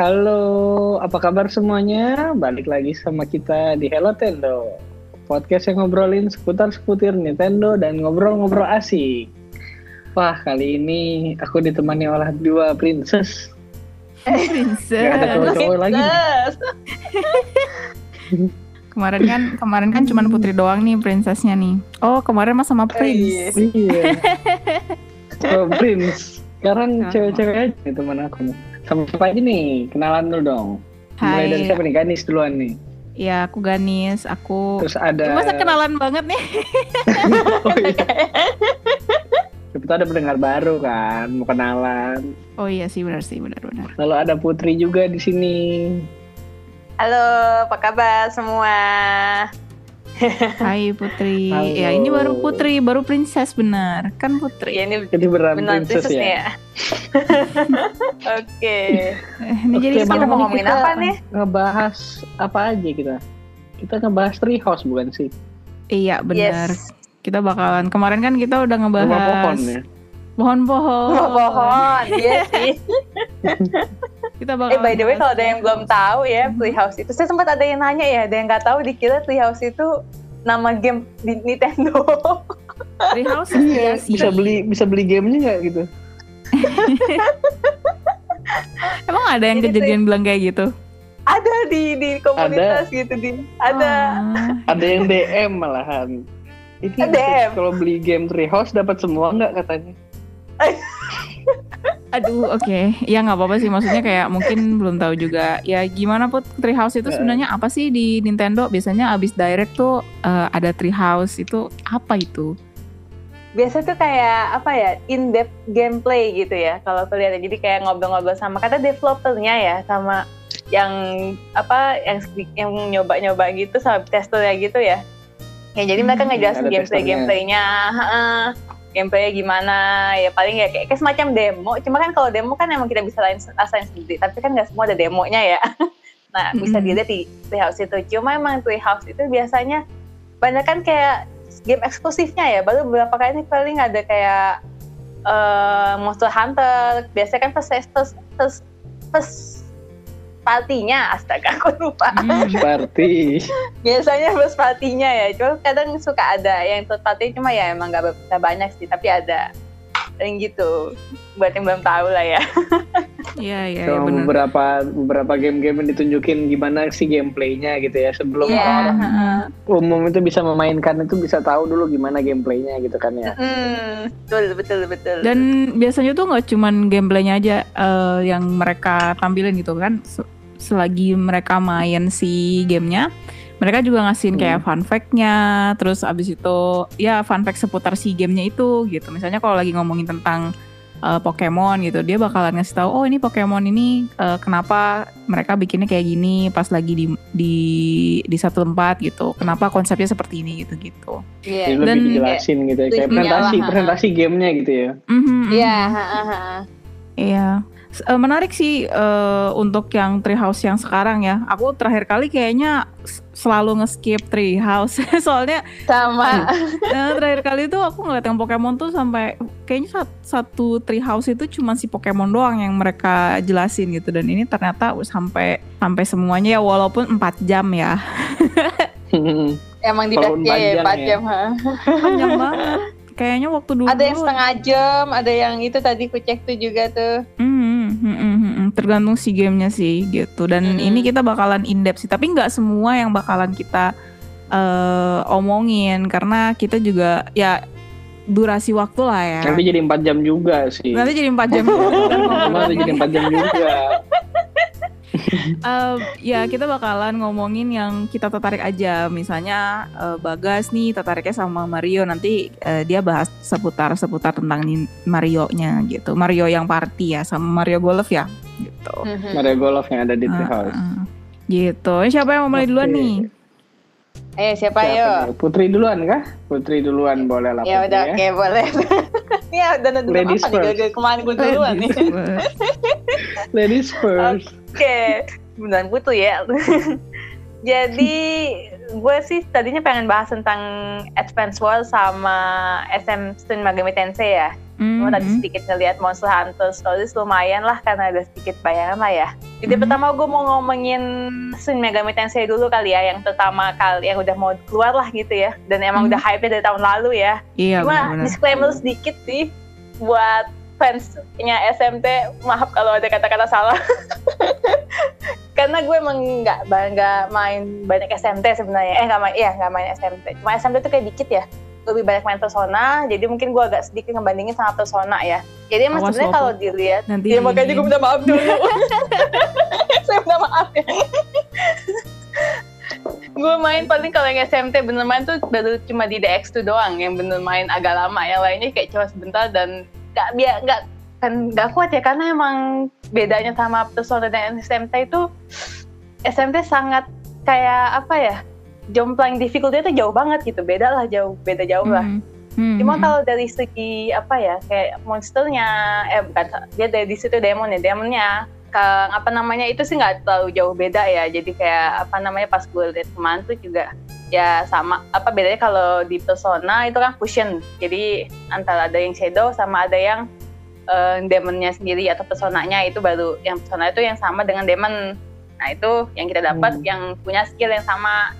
Halo, apa kabar semuanya? Balik lagi sama kita di Hello Tendo, podcast yang ngobrolin seputar-seputar Nintendo dan ngobrol-ngobrol asik. Wah, kali ini aku ditemani oleh dua princess. Princess. Gak ada cowok-cowok lagi. Kemarin kan kemarin kan cuman Putri doang nih princessnya nih. Oh kemarin mas sama Prince. Iya. Oh, Prince. Sekarang cewek-cewek aja teman aku nih. Sama siapa aja nih? Kenalan dulu dong. Mulai dari Hai. siapa nih? Ganis duluan nih. Ya aku Ganis. Aku. Terus ada... Masa kenalan banget nih? Oh, iya. Siapa tahu ada pendengar baru kan, mau kenalan. Oh iya sih benar sih benar-benar. Lalu ada Putri juga di sini. Halo, apa kabar semua? Hai Putri. Halo. Ya ini baru Putri, baru princess benar. Kan Ya Putri. ini Jadi beneran beneran princess princess ya. ya. Oke. Eh, ini Oke, jadi kita mau ngomongin apa nih? Ngebahas apa aja kita? Kita ngebahas Treehouse bukan sih? Iya benar. Yes. Kita bakalan kemarin kan kita udah Rumah ngebahas pohon ya. pohon-pohon. Oh, pohon, iya. Kita Eh bakalan by the way kalau ada yang belum tahu ya Playhouse itu, saya sempat ada yang nanya ya, ada yang nggak tahu dikira Playhouse itu nama game di Nintendo. Treehouse iya sih. Bisa beli bisa beli gamenya nggak gitu? Emang ada yang Jadi kejadian bilang kayak gitu? ada di di komunitas gitu di ada. Ah. Ada yang DM malahan. Ini DM. kalau beli game Treehouse dapat semua nggak katanya? Aduh, oke. Ya nggak apa-apa sih. Maksudnya kayak mungkin belum tahu juga. Ya gimana put Treehouse itu Eh. sebenarnya apa sih di Nintendo? Biasanya abis direct tuh eh, ada Treehouse itu apa itu? biasa tuh kayak apa ya in depth gameplay gitu ya kalau aku lihat jadi kayak ngobrol-ngobrol sama kata developernya ya sama yang apa yang yang nyoba-nyoba gitu sama testernya gitu ya ya jadi mereka Hmm, ngejelasin ada gameplay gameplaynya heeh. Gameplaynya gimana ya paling ya kayak, kayak semacam demo. Cuma kan kalau demo kan emang kita bisa lain rasain sendiri tapi kan nggak semua ada demonya ya. Nah bisa Mm-mm. dilihat di Treehouse itu. Cuma emang Treehouse itu biasanya banyak kan kayak game eksklusifnya ya. Baru beberapa kali ini paling ada kayak eh, Monster Hunter. Biasanya kan first first first, first partinya astaga aku lupa. Hmm, Seperti biasanya first partinya ya cuma kadang suka ada yang third party cuma ya emang nggak banyak sih tapi ada paling gitu buat yang belum tahu lah ya Iya, iya, ya, sama benar. beberapa beberapa game-game yang ditunjukin gimana sih gameplaynya gitu ya sebelum Iya, orang heeh. umum itu bisa memainkan itu bisa tahu dulu gimana gameplaynya gitu kan ya. Hmm, betul betul betul Dan biasanya tuh nggak cuman gameplaynya aja eh, yang mereka tampilin gitu kan. Se- Selagi mereka main si gamenya, mereka juga ngasihin Hmm. kayak fun fact-nya, terus abis itu ya fun fact seputar si gamenya itu gitu. Misalnya kalau lagi ngomongin tentang eh, Pokemon gitu, dia bakalan ngasih tahu, oh ini Pokemon ini eh, kenapa mereka bikinnya kayak gini pas lagi di di di satu tempat gitu. Kenapa konsepnya seperti ini gitu gitu. Iya. Jadi lebih Dan- dijelasin gitu ya. Kayak presentasi, lah, presentasi gamenya gitu ya. Mhm, Iya, mhm. heeh, heeh. Iya. S- eh, menarik sih eh, untuk yang Treehouse yang sekarang ya. Aku terakhir kali kayaknya selalu nge-skip Treehouse. Soalnya sama eh, terakhir kali itu aku ngeliat yang Pokemon tuh sampai kayaknya sat- satu Treehouse itu cuma si Pokemon doang yang mereka jelasin gitu dan ini ternyata sampai sampai semuanya ya walaupun 4 jam ya. emang di ya, ya, panjang 4 ya. jam heeh. Panjang banget. Kayaknya waktu dulu ada yang setengah jam ada yang itu tadi ku cek tuh juga tuh Hmm, hmm, hmm, hmm, hmm. tergantung si gamenya sih gitu. Dan Mm-mm. ini kita bakalan in depth sih, tapi nggak semua yang bakalan kita eh, omongin karena kita juga ya durasi waktu lah ya. Nanti jadi 4 jam juga sih. Nanti jadi 4 jam. juga Cuma ngomongin. nanti jadi 4 jam juga. Eh, ya kita bakalan ngomongin yang kita tertarik aja. Misalnya eh, Bagas nih tertariknya sama Mario. Nanti eh, dia bahas seputar seputar tentang Mario-nya gitu. Mario yang party ya sama Mario Golf ya gitu. Mario Golf yang ada di Ah, Treehouse. ah. Gitu. Ini Siapa yang mau mulai duluan Oke. nih? Ayo siapa Siapa yuk nih? Putri duluan kah? Putri duluan boleh lah ya Putri udah ya. oke boleh ya udah udah Ladies apa nih first. kemarin gue duluan nih Ladies first. Oke, beneran putu ya. Jadi gue sih tadinya pengen bahas tentang Advance Wars sama SM Shin Megami Tensei ya. Cuma tadi sedikit ngeliat Monster Hunter Stories lumayan lah karena ada sedikit bayangan lah ya. Jadi Mhm. pertama gue mau ngomongin Shin Megami Tensei dulu kali ya, yang pertama kali yang udah mau keluar lah gitu ya. Dan emang Mhm. udah hype dari tahun lalu ya. Iya Cuma benar-benar. disclaimer sedikit sih buat fansnya SMT, maaf kalau ada kata-kata salah. Karena gue emang nggak nggak main banyak SMT sebenarnya. Eh nggak main, iya nggak main SMT. Cuma SMT tuh kayak dikit ya. Lebih banyak main Persona, jadi mungkin gue agak sedikit ngebandingin sama Persona ya. Jadi emang sebenarnya kalau dilihat, Nanti ya makanya gue minta maaf dulu. Saya minta maaf ya. gue main paling kalau yang SMT bener main tuh baru cuma di DX2 doang yang bener main agak lama yang lainnya kayak cuma sebentar dan nggak biar nggak kan nggak kuat ya karena emang bedanya sama Persona dan SMT itu SMT sangat kayak apa ya jomplang difficulty itu jauh banget gitu beda lah jauh beda jauh lah. Mhm. Cuma Mhm. kalau dari segi apa ya kayak monsternya, eh bukan dia dari di situ ya, demonnya ke apa namanya itu sih nggak terlalu jauh beda ya. Jadi kayak apa namanya pas gue lihat kemarin tuh juga ya sama apa bedanya kalau di persona itu kan fusion. Jadi antara ada yang shadow sama ada yang eh, demonnya sendiri atau personanya itu baru yang persona itu yang sama dengan demon. Nah itu yang kita dapat Hmm. yang punya skill yang sama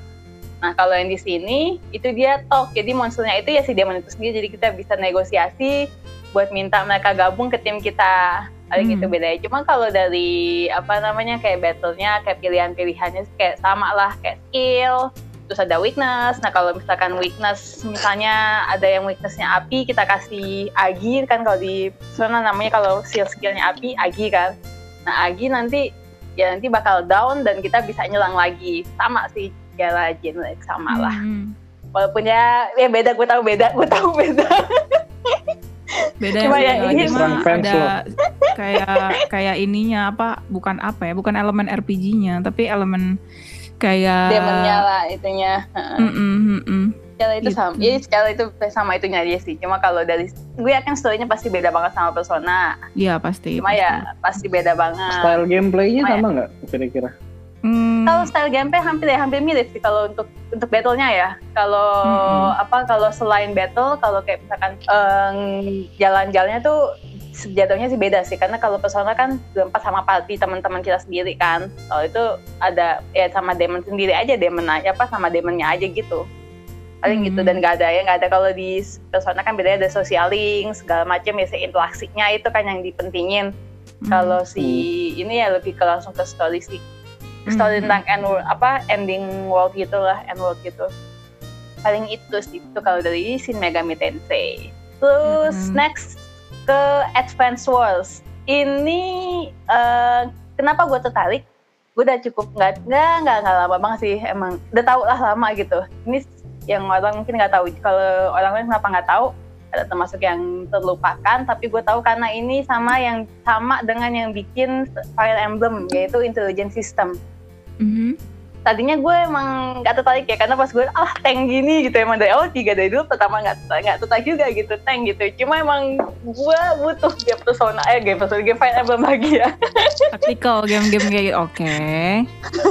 Nah kalau yang di sini itu dia talk, jadi monsternya itu ya si demon itu sendiri, jadi kita bisa negosiasi buat minta mereka gabung ke tim kita. Paling Hmm. itu bedanya. Cuma kalau dari apa namanya kayak battle-nya, kayak pilihan-pilihannya kayak sama lah, kayak skill, terus ada weakness. Nah kalau misalkan weakness, misalnya ada yang weaknessnya api, kita kasih agi kan kalau di sana namanya kalau skill-skillnya api, agi kan. Nah agi nanti ya nanti bakal down dan kita bisa nyelang lagi. Sama sih segala genre sama lah. Mhm. Walaupun ya, ya beda, gue tahu beda, gue tahu beda. Beda Cuma yang ya ini mah ada kayak kayak ininya apa bukan apa ya bukan elemen RPG-nya tapi elemen kayak Demonnya lah itunya. Mm-mm, mm-mm. Secara itu Gitu. sama, ya secara itu sama itunya dia sih. Cuma kalau dari, gue yakin story-nya pasti beda banget sama Persona. Iya pasti. Cuma pasti. ya pasti beda banget. Style gameplaynya Lumayan. sama nggak kira-kira? Hmm, Kalau style gameplay hampir ya hampir mirip sih kalau untuk untuk battle-nya ya. Kalau Mm-mm. apa kalau selain battle kalau kayak misalkan em, jalan-jalannya tuh jatuhnya sih beda sih karena kalau persona kan berempat sama party teman-teman kita sendiri kan. Kalau itu ada ya sama demon sendiri aja demon aja apa sama demonnya aja gitu. Paling gitu Hmm. dan nggak ada ya nggak ada kalau di persona kan bedanya ada socialing segala macam ya si interaksinya itu kan yang dipentingin. hmm, Kalau si ini ya lebih ke langsung ke story sih story hmm, tentang end world, apa ending world gitu lah end world gitu. Paling itu sih itu kalau dari Shin Megami Tensei. Terus Mhm. next ke Advance Wars ini eh, kenapa gue tertarik? Gue udah cukup nggak nggak nggak lama banget sih emang. Udah tau lah lama gitu. Ini yang orang mungkin nggak tahu. Kalau orang lain kenapa nggak tahu termasuk yang terlupakan tapi gue tahu karena ini sama yang sama dengan yang bikin Fire Emblem yaitu Intelligent System mhm. Tadinya gue emang nggak tertarik ya karena pas gue ah tank gini gitu emang dari awal tiga dari dulu pertama nggak nggak tertarik juga gitu tank gitu cuma emang gue butuh game persona eh game persona game Fire Emblem lagi ya Taktikal game-game kayak gitu. Oke.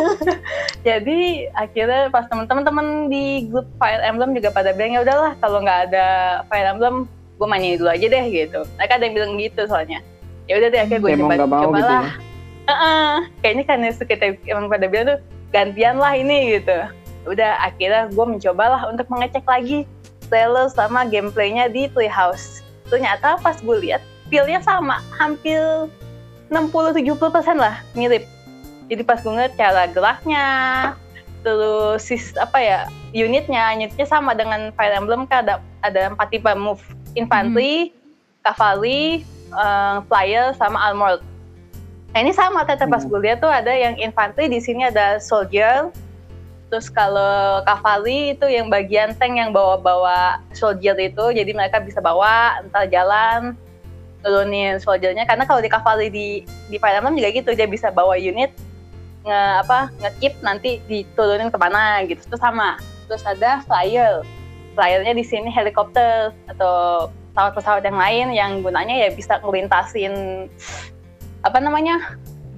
jadi akhirnya pas temen-temen di grup Fire Emblem juga pada bilang ya udahlah kalau nggak ada Fire Emblem gue mainin dulu aja deh gitu mereka ada yang bilang gitu soalnya ya udah deh akhirnya gue coba mau gitu cobalah ya? Heeh, kayaknya karena kita emang pada bilang tuh gantian lah ini gitu. Udah akhirnya gue mencobalah untuk mengecek lagi trailer sama gameplaynya di Playhouse. Ternyata pas gue lihat feel-nya sama, hampir 60-70% lah mirip. Jadi pas gue ngeliat cara geraknya, terus sis, apa ya unitnya, unitnya sama dengan Fire Emblem kan ada ada empat tipe move, infantry, cavalry, eh, flyer, sama armored. Nah ini sama ternyata pas Hmm. gue lihat tuh ada yang infantry di sini ada soldier. Terus kalau cavalry itu yang bagian tank yang bawa-bawa soldier itu, jadi mereka bisa bawa entar jalan turunin soldiernya. Karena kalau di cavalry di di Fire Emblem juga gitu, dia bisa bawa unit nge apa ngekip nanti diturunin ke mana gitu. Itu sama. Terus ada flyer. Flyernya di sini helikopter atau pesawat-pesawat yang lain yang gunanya ya bisa ngelintasin apa namanya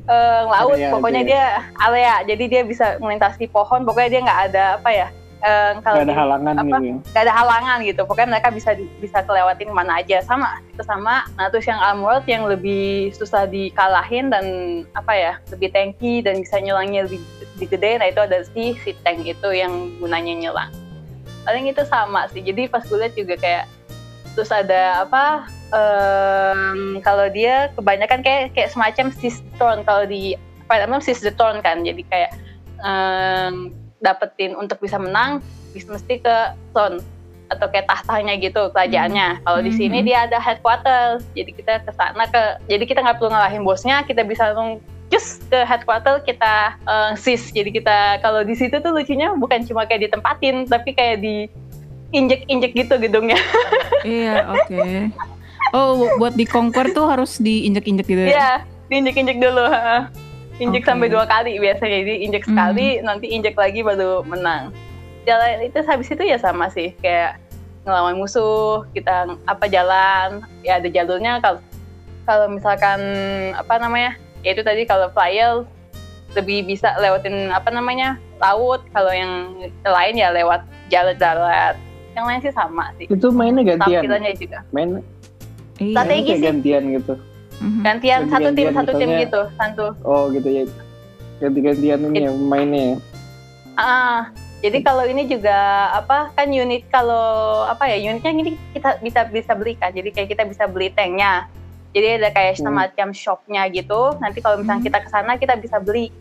eh, laut Area pokoknya dia area jadi dia bisa melintasi pohon pokoknya dia nggak ada apa ya eh, kalau Gak ada di- halangan apa? gitu ya. gak ada halangan gitu. Pokoknya mereka bisa bisa kelewatin ke mana aja. Sama itu sama nah terus yang Armworld yang lebih susah dikalahin dan apa ya lebih tanky dan bisa nyelangnya lebih, lebih gede. Nah itu ada si si tank itu yang gunanya nyelang. Paling itu sama sih. Jadi pas gue liat juga kayak terus ada apa em, kalau dia kebanyakan kayak kayak semacam sis turn kalau di Fire Emblem sis the turn kan jadi kayak em, dapetin untuk bisa menang bis- mesti ke throne atau kayak tahtanya gitu kerajaannya. Kalau di sini Mhm. dia ada headquarter, jadi kita ke sana ke, jadi kita nggak perlu ngalahin bosnya, kita bisa langsung cus ke headquarter kita eh, sis. Jadi kita kalau di situ tuh lucunya bukan cuma kayak ditempatin, tapi kayak di injek-injek gitu gedungnya. Iya, oke. Oh, buat di conquer tuh harus diinjek-injek gitu ya? Iya, diinjek-injek dulu. heeh. Injek Oke. sampai dua kali biasanya. Jadi injek Hmm. sekali, nanti injek lagi baru menang. Jalan itu habis itu ya sama sih, kayak ngelawan musuh, kita apa jalan, ya ada jalurnya. Kalau kalau misalkan apa namanya, ya itu tadi kalau flyer lebih bisa lewatin apa namanya laut. Kalau yang lain ya lewat jalur darat. Yang lain sih sama sih. Itu mainnya gantian. Tampilannya juga. Main Iya. Strategi sih. gantian gitu. Mhm. Gantian satu tim satu tim misalnya. gitu, satu Oh gitu ya. Ganti-gantian ini ya mainnya. ya. Ah, jadi kalau ini juga apa kan unit kalau apa ya unitnya ini kita bisa bisa beli kan. Jadi kayak kita bisa beli tanknya. Jadi ada kayak Hmm. semacam shopnya gitu. Nanti kalau misalnya Hmm. kita ke sana kita bisa beli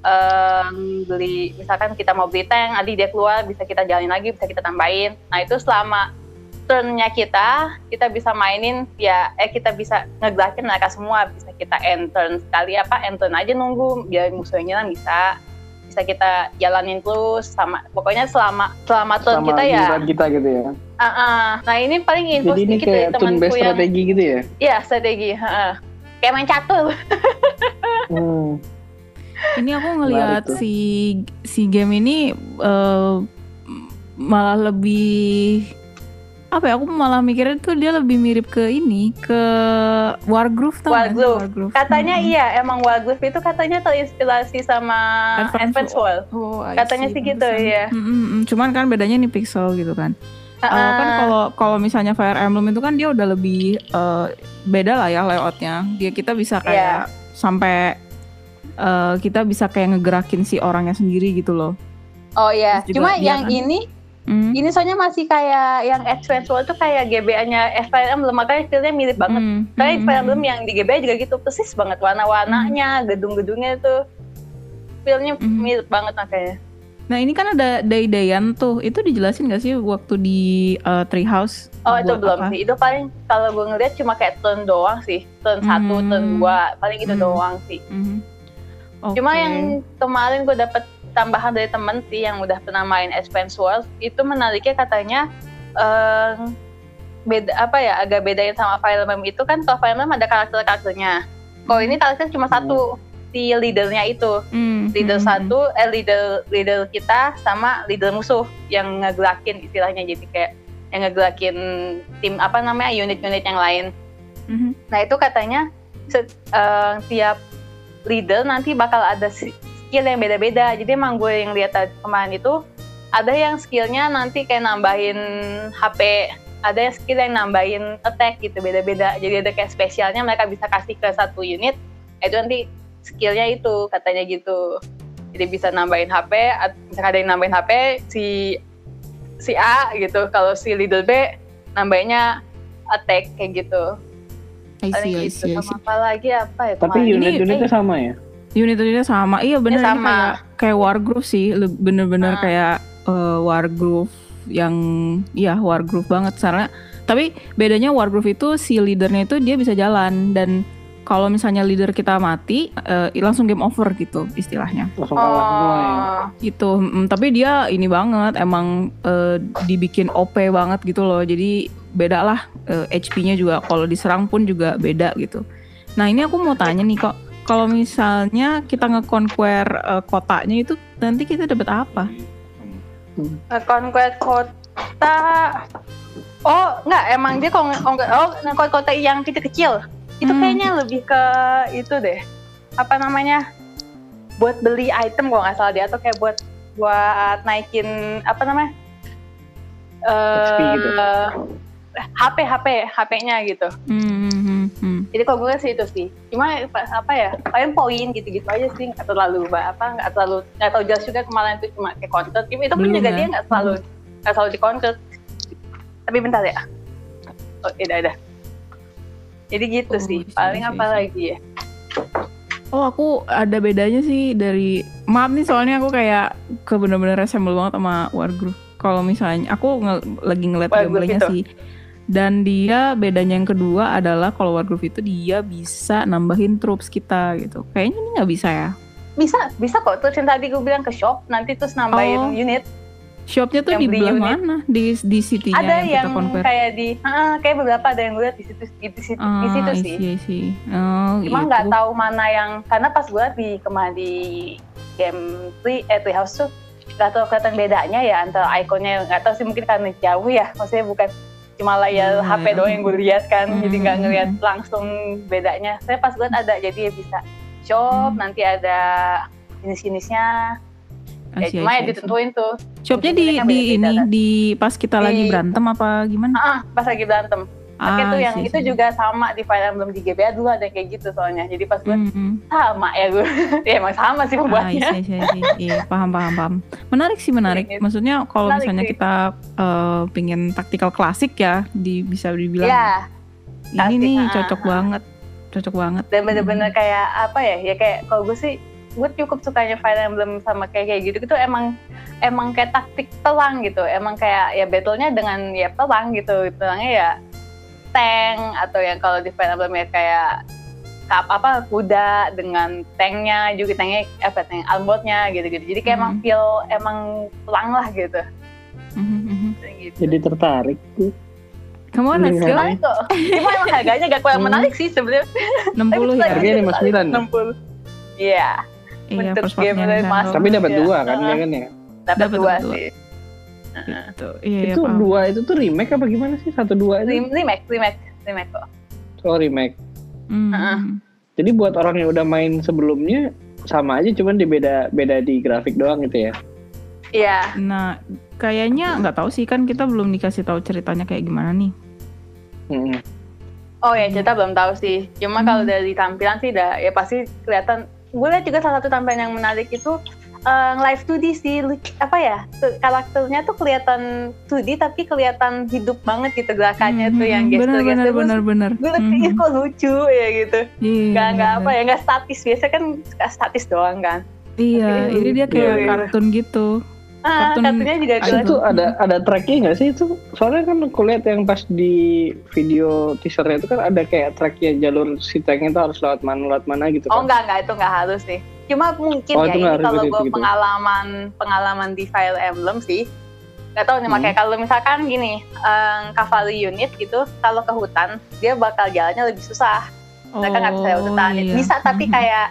em, beli misalkan kita mau beli tank, nanti dia keluar bisa kita jalanin lagi, bisa kita tambahin. Nah itu selama turnnya kita, kita bisa mainin ya eh kita bisa ngegelakin mereka semua, bisa kita end turn sekali apa end turn aja nunggu biar musuhnya nyerang bisa bisa kita jalanin terus sama pokoknya selama selama turn Sama kita ya kita gitu ya. ah, ah. nah ini paling info Jadi ini kayak turn temanku based yang strategi gitu ya. iya strategi heeh. kayak main catur Hmm. Ini aku ngelihat si si game ini eh, malah lebih apa ya? Aku malah mikirnya tuh dia lebih mirip ke ini ke Wargroove tau sih? Wargroove. Wargroove. katanya Mhm. iya emang Wargroove itu katanya terinspirasi sama World Oh, I Katanya see, sih gitu, iya. Mm, mm, mm. Cuman kan bedanya nih pixel gitu kan. Eh, Heeh. kan kalau kalau misalnya Fire Emblem itu kan dia udah lebih eh, beda lah ya layoutnya. Dia kita bisa kayak sampai eh, kita bisa kayak ngegerakin si orangnya sendiri gitu loh. oh iya Terus juga cuma yang kan- ini Mm. ini soalnya masih kayak yang Advance World tuh kayak GBA-nya Fire Emblem makanya feelnya mirip banget Mm, Kayak mm, Fire mm. Emblem yang di GBA juga gitu persis banget warna-warnanya, gedung-gedungnya tuh feelnya Mhm. mirip banget makanya. Nah ini kan ada day-dayan tuh, itu dijelasin gak sih waktu di uh, Treehouse? Oh itu belum apa? sih. Itu paling kalau gue ngeliat cuma kayak turn doang sih, turn satu, Hmm. turn dua, paling itu Hmm. doang sih. Mhm. Cuma Oke. yang kemarin gue dapet tambahan dari temen sih yang udah pernah main Advance Wars itu menariknya katanya eh, beda apa ya agak bedain sama Fire Emblem itu kan kalau Fire Emblem ada karakter-karakternya. Kalau ini karakter cuma satu si leadernya itu. Mm, leader mm, satu eh leader leader kita sama leader musuh yang ngegerakin istilahnya jadi kayak yang ngegerakin tim apa namanya unit-unit yang lain. mhm. Nah itu katanya se- eh, tiap leader nanti bakal ada si- skill yang beda-beda. Jadi emang gue yang lihat tadi kemarin itu ada yang skillnya nanti kayak nambahin HP, ada yang skill yang nambahin attack gitu beda-beda. Jadi ada kayak spesialnya mereka bisa kasih ke satu unit. Itu nanti skillnya itu katanya gitu. Jadi bisa nambahin HP, misalkan ada yang nambahin HP si si A gitu. Kalau si leader B nambahinnya attack kayak gitu. I see, I gitu. see, I Sama see. apa lagi apa ya Tapi unit-unitnya Eh, sama ya? Unit-unitnya sama, iya bener ini sama. kayak kayak Wargroove sih, Le- bener-bener Ah. kayak uh, Wargroove yang ya Wargroove banget. Karena tapi bedanya Wargroove itu si leadernya itu dia bisa jalan. Dan kalau misalnya leader kita mati eh, langsung game over gitu istilahnya. Langsung kalah semua ya. Oh, gitu. Mm, tapi dia ini banget emang eh, dibikin OP banget gitu loh. Jadi beda lah eh, HP-nya juga. Kalau diserang pun juga beda gitu. Nah ini aku mau tanya nih kok kalau misalnya kita nge-conquer eh, kotanya itu nanti kita dapat apa Conquest kota. Oh, enggak, emang dia kalau nge- oh, nge- kota yang kecil-kecil. Itu Hmm. kayaknya lebih ke itu deh. Apa namanya? Buat beli item kalau nggak salah dia atau kayak buat buat naikin apa namanya gitu. eh HP HP HP-nya gitu. Hmm, hmm, hmm. Jadi kalau gue sih itu sih. Cuma pa- apa ya? Paling poin gitu-gitu aja sih. Nggak terlalu apa? Nggak terlalu nggak tahu jelas juga kemarin itu cuma kayak counter. Itu pun juga ya? dia nggak selalu nggak selalu di counter. Tapi bentar ya. Oh, udah udah. Jadi gitu Oh, sih. Paling isi, apa isi. lagi ya? Oh aku ada bedanya sih dari maaf nih soalnya aku kayak ke bener-bener resemble banget sama Wargroove. Kalau misalnya aku nge- lagi ngeliat Wargroove gameplaynya itu. sih. Dan dia bedanya yang kedua adalah kalau Wargroove itu dia bisa nambahin troops kita gitu. Kayaknya ini nggak bisa ya. Bisa, bisa kok. Terus yang tadi gue bilang ke shop, nanti terus nambahin Oh. unit. Shopnya tuh Yang di belah unit. mana? Di di city-nya ada yang, yang kita convert. kayak di, ah, kayak beberapa ada yang gue lihat di situ, di, di situ, di Ah, situ sih. see, I see. Oh, Cuma gitu. nggak tahu mana yang karena pas gue di kemarin di game Tree, eh Treehouse tuh nggak tahu kelihatan bedanya ya antara ikonnya nggak tahu sih mungkin karena jauh ya maksudnya bukan cuma layar Hmm, HP doang yang gue lihat kan jadi nggak Hmm. ngeliat langsung bedanya saya pas gue ada jadi bisa shop Hmm. nanti ada jenis-jenisnya ya I cuma ya ditentuin tuh Shopnya di Jenisnya di ini kan. di pas kita lagi Di- berantem apa gimana? ah pas lagi berantem Pakai Ah, tuh yang see, itu see. juga sama di Fire Emblem di GBA dulu ada kayak gitu soalnya jadi pas gue Hmm, hmm. sama ya gue ya emang sama sih Ah, pembuatnya iya, iya, iya, iya, paham, paham, paham. Menarik sih, menarik. Maksudnya kalau misalnya sih. kita eh, pingin taktikal klasik ya, di bisa dibilang ya ini klasik, nih ah, cocok ah. banget, cocok banget. dan bener-bener Hmm. kayak apa ya ya kayak kalau gue sih gue cukup sukanya Fire Emblem sama kayak kayak gitu itu emang emang kayak taktik perang gitu emang kayak ya battle-nya dengan ya perang gitu perangnya ya tank atau yang kalau di Fire Emblem ya kayak kap apa kuda dengan tanknya juga tanknya apa tank armornya gitu-gitu jadi kayak emang Hmm. feel emang perang lah gitu Mhm, mhm. gitu Jadi tertarik tuh. Come on, let's go. menarik kok cuma emang harganya gak kurang Hmm. menarik sih sebenarnya 60 ya. Harganya 59 ya? 60 iya Iya, Untuk game dari. Mas- Tapi dapat Iya. dua kan, ya kan ya? dapat Dapat dua dua. sih Gitu. Iya, iya, itu paham. dua itu tuh remake apa gimana sih? Satu dua itu? Rem- remake remake remake kok Oh remake. Hmm. Jadi buat orang yang udah main sebelumnya sama aja, cuman di beda beda di grafik doang gitu ya. iya Nah, kayaknya nggak tahu sih kan kita belum dikasih tahu ceritanya kayak gimana nih. Mm-mm. oh ya cerita belum tahu sih cuma Hmm. kalau dari tampilan sih udah ya pasti kelihatan gue lihat juga salah satu tampilan yang menarik itu eh, live 2D sih apa ya tuh, karakternya tuh kelihatan 2D tapi kelihatan hidup banget gitu gerakannya tuh yang Mhm, bener, gestur bener, gestur bener, bener. gue Mhm. "Ih, kok lucu ya gitu Iya, nggak nggak bener. apa ya nggak statis biasa kan statis doang kan Iya, Tapi ini dia kayak iya. kartun gitu. ah Kartun- juga jelas itu ada ada tracknya nggak sih itu? Soalnya kan aku lihat yang pas di video teasernya itu kan ada kayak tracknya jalur si tanknya itu harus lewat mana lewat mana gitu Oh kan? enggak enggak itu enggak harus sih. Cuma mungkin Oh, ya ini nggak kalau gue gitu. pengalaman pengalaman di Fire Emblem sih. Gak tau nih Hmm. makanya kalau misalkan gini um, cavalry unit gitu kalau ke hutan dia bakal jalannya lebih susah. Mereka nggak bisa lewat hutan. iya. Bisa tapi Mhm. kayak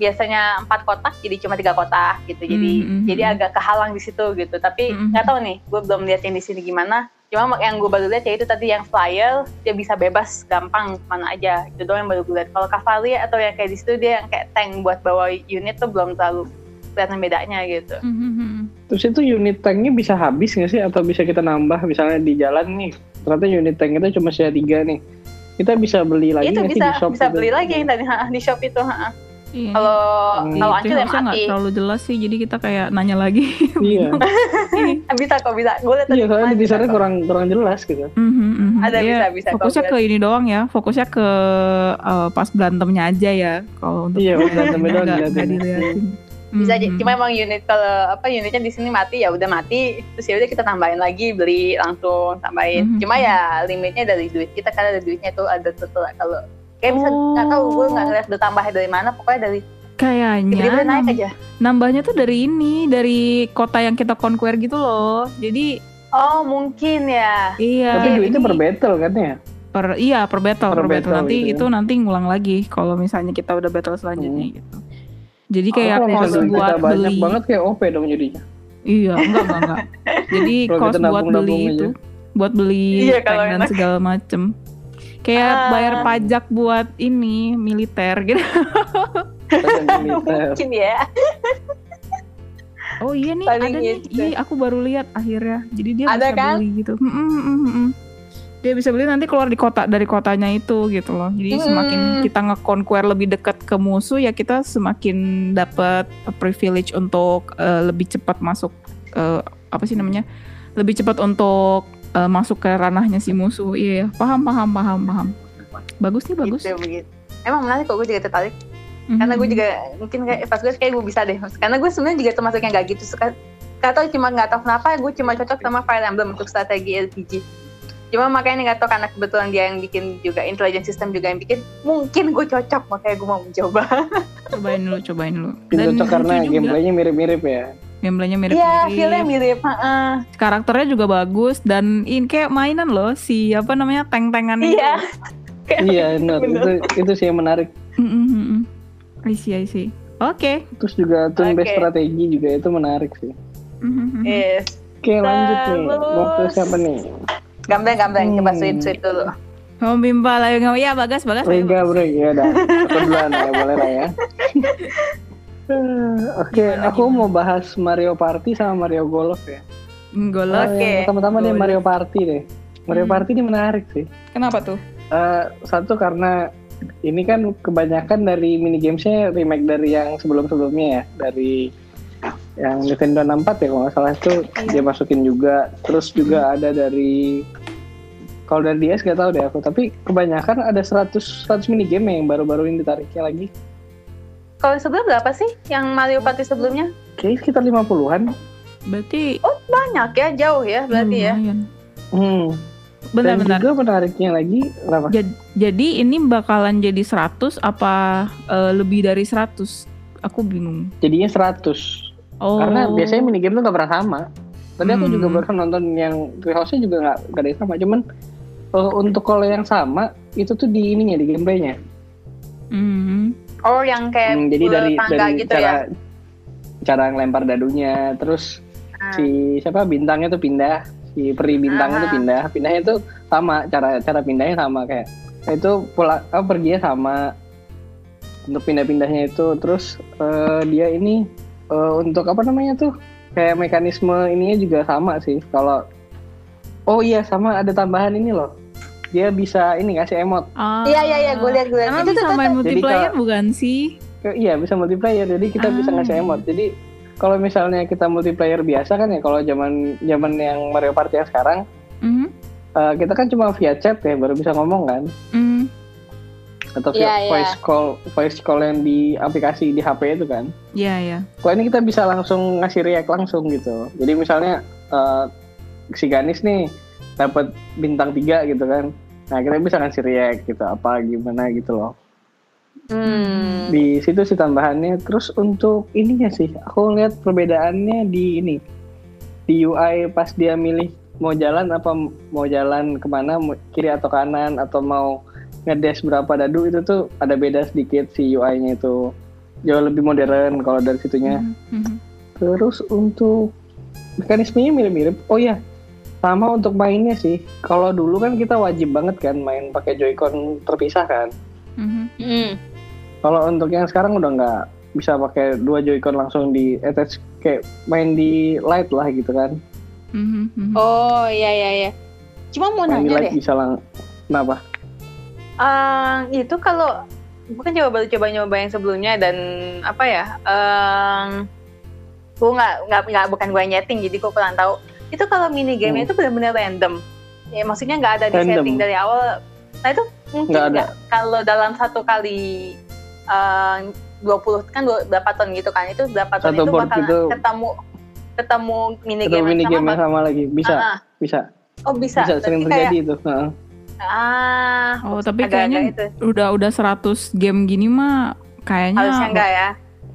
biasanya empat kotak jadi cuma tiga kotak gitu. Jadi Mhm, jadi mhm. agak kehalang di situ gitu. Tapi Mhm. nggak tahu nih, gue belum lihat yang di sini gimana. Cuma yang gue baru lihat ya itu tadi yang flyer dia bisa bebas gampang mana aja itu doang yang baru gue lihat. Kalau cavalry atau yang kayak di situ dia yang kayak tank buat bawa unit tuh belum terlalu kelihatan bedanya gitu. Mhm. Terus itu unit tanknya bisa habis nggak sih atau bisa kita nambah misalnya di jalan nih? Ternyata unit tank kita cuma sisa tiga nih. Kita bisa beli lagi itu sih bisa di shop? bisa gitu? beli lagi yang tadi ha, di shop itu. ha. Iya. Kalau Hmm. kalau ancur ya mati. terlalu jelas sih, jadi kita kayak nanya lagi. Iya, bisa kok bisa. Gue lihat tadi iya soalnya di kok. kurang kurang jelas gitu. Mhm, mhm. Ada, Iya, bisa, bisa, Fokusnya ke ini doang ya, fokusnya ke eh, pas berantemnya aja ya. Kalau untuk Iya, berantemnya doang nggak- diliatin. diliatin. bisa aja Mhm. cuma emang unit kalau apa unitnya di sini mati ya udah mati terus ya udah kita tambahin lagi beli langsung tambahin Mhm. cuma ya limitnya dari duit kita karena ada duitnya tuh ada tuh kalau kayak bisa nggak tahu gue nggak ngeliat udah tambahnya dari mana pokoknya dari kayaknya tiba-tiba naik nam- aja nambahnya tuh dari ini, dari kota yang kita conquer gitu loh. Jadi oh mungkin ya iya. Tapi duitnya per battle kan ya? per iya per battle, Per per battle. battle nanti gitu itu nanti ngulang lagi kalau misalnya kita udah battle selanjutnya gitu. Jadi Oh, kayak Kalau cost buat kita banyak beli banget kayak OP dong jadinya. Iya, enggak enggak enggak. Jadi cost kita buat nabung-nabung beli aja. itu, buat beli Iya, tank dan segala macem. Kayak Ah. bayar pajak buat ini militer gitu. Militer. mungkin ya Oh iya nih Paling ada nih. gitu. Iya aku baru lihat akhirnya. Jadi dia Ada bisa kan? beli gitu. Mm, mm, mm, mm, mm. Dia bisa beli nanti keluar di kota dari kotanya itu gitu loh. Jadi Mm. semakin kita nge-conquer lebih dekat ke musuh ya kita semakin dapat privilege untuk eh, lebih cepat masuk eh, apa sih namanya? Lebih cepat untuk eh, masuk ke ranahnya si musuh. Iya, ya. paham paham paham paham. Bagus nih bagus. Gitu, begitu. Emang menarik kok gue juga tertarik. Mhm. Karena gue juga mungkin kayak pas gue kayak gue bisa deh. Karena gue sebenarnya juga termasuk yang gak gitu suka. Gak tau cuma gak tau kenapa gue cuma cocok sama Fire Emblem untuk strategi RPG. Cuma makanya gak tau karena kebetulan dia yang bikin juga intelligent system juga yang bikin. Mungkin gue cocok makanya gue mau mencoba. cobain dulu, cobain dulu. Mungkin cocok karena gameplaynya mirip-mirip ya. Gameplaynya Iya, mirip-mirip. feelnya mirip. heeh. karakternya juga bagus dan ini kayak mainan loh si apa namanya tank-tangan itu. Iya. iya. Itu itu sih yang menarik. Mm, mm, mm, mm. I see, I see. Oke. Terus juga turn based Oke. strategi juga itu menarik sih. Mm. Yes. Oke, lanjut nih. Mau ke Terus- siapa nih? Gambreng-gambreng coba Hmm. sweet-sweet dulu. Oh Bimba lah yang ya bagas bagas. ayo, Bagas. bro, ya udah. Aku duluan ya, boleh lah ya. Eh, Oke, Gimana, aku gimana? mau bahas Mario Party sama Mario Golf ya. Mm, Golok. Oke. yang Pertama-tama nih Golf. Mario Party deh. Mario Hmm. Party ini menarik sih. Kenapa tuh? Eh, satu karena ini kan kebanyakan dari mini gamesnya remake dari yang sebelum-sebelumnya ya, dari yang Nintendo 64 ya kalau nggak salah itu dia masukin juga. Terus juga ada dari kalau dari DS gak tahu deh aku, tapi kebanyakan ada 100 100 mini game yang baru-baru ini ditariknya lagi. Kalau sebelum berapa sih yang Mario Party sebelumnya? Kayaknya sekitar 50-an. Berarti Banyak ya, jauh ya berarti ya. lumayan. Hmm. Bentar, Dan bentar. juga menariknya lagi, kenapa? Jad- Jadi ini bakalan jadi 100 apa eh, lebih dari 100? Aku bingung. Jadinya 100. Oh. Karena biasanya mini game tuh gak pernah sama. Tadi aku Hmm. juga baru nonton yang Treehouse-nya juga gak, gak ada yang sama. Cuman eh, untuk kalau yang sama, itu tuh di ininya, di gameplaynya. Mhm. Oh, yang kayak Hmm, jadi dari tangga dari gitu cara ya. cara ngelempar dadunya, terus Hmm. si siapa? Bintangnya tuh pindah, si peri bintangnya tuh Ah. pindah, pindahnya tuh sama. Cara cara pindahnya sama kayak. Itu pola oh, perginya sama. Untuk pindah-pindahnya itu, terus eh, dia ini eh, untuk apa namanya tuh? Kayak mekanisme ininya juga sama sih. Kalau oh iya sama. Ada tambahan ini loh, dia bisa ini ngasih emot. Ah. Iya, iya, iya, gue lihat, gue lihat. Itu bisa main multiplayer kalau- bukan sih? Ke- Iya bisa multiplayer, jadi kita bisa Ah. ngasih emot. Jadi kalau misalnya kita multiplayer biasa kan ya, kalau zaman zaman yang Mario Party yang sekarang, Mhm. eh, kita kan cuma via chat ya, baru bisa ngomong kan, Mhm. atau via Iya, iya. voice call, voice call yang di aplikasi di HP itu kan. Iya, iya. Kalau ini kita bisa langsung ngasih react langsung gitu. Jadi misalnya eh, si Ganis nih dapat bintang tiga gitu kan, nah kita bisa ngasih react gitu, apa gimana gitu loh. Hmm. di situ sih tambahannya terus untuk ininya sih aku lihat perbedaannya di ini di UI pas dia milih mau jalan apa mau jalan ke mana kiri atau kanan atau mau ngedes berapa dadu itu tuh ada beda sedikit si UI-nya itu jauh lebih modern kalau dari situnya Mhm. Mhm. terus untuk mekanismenya mirip-mirip oh ya sama untuk mainnya sih kalau dulu kan kita wajib banget kan main pakai Joy-Con terpisah kan Mhm. Hmm. Kalau untuk yang sekarang udah nggak bisa pakai dua Joy-Con langsung di attach kayak main di light lah gitu kan. Mhm. Mhm. Oh, iya, iya, iya. Cuma mau main di nanya light deh. bisa lang kenapa? Eh, itu kalau bukan coba baru coba nyoba yang sebelumnya dan apa ya? Um, gue nggak nggak nggak bukan gue nyeting jadi gue kurang tahu. Itu kalau mini game Hmm. itu benar-benar random. Ya maksudnya nggak ada di Random. setting dari awal. Nah itu mungkin Nggak ada. nggak kalau dalam satu kali eh, 20 kan dua- berapa ton gitu kan itu berapa ton Satu itu bakal gitu. ketemu ketemu mini Atau game mini yang game sama sama lagi bisa ah. bisa oh bisa, bisa sering Berarti kayak, terjadi itu. Heeh. ah Oh, tapi kayaknya itu. udah udah 100 game gini mah kayaknya harusnya enggak ya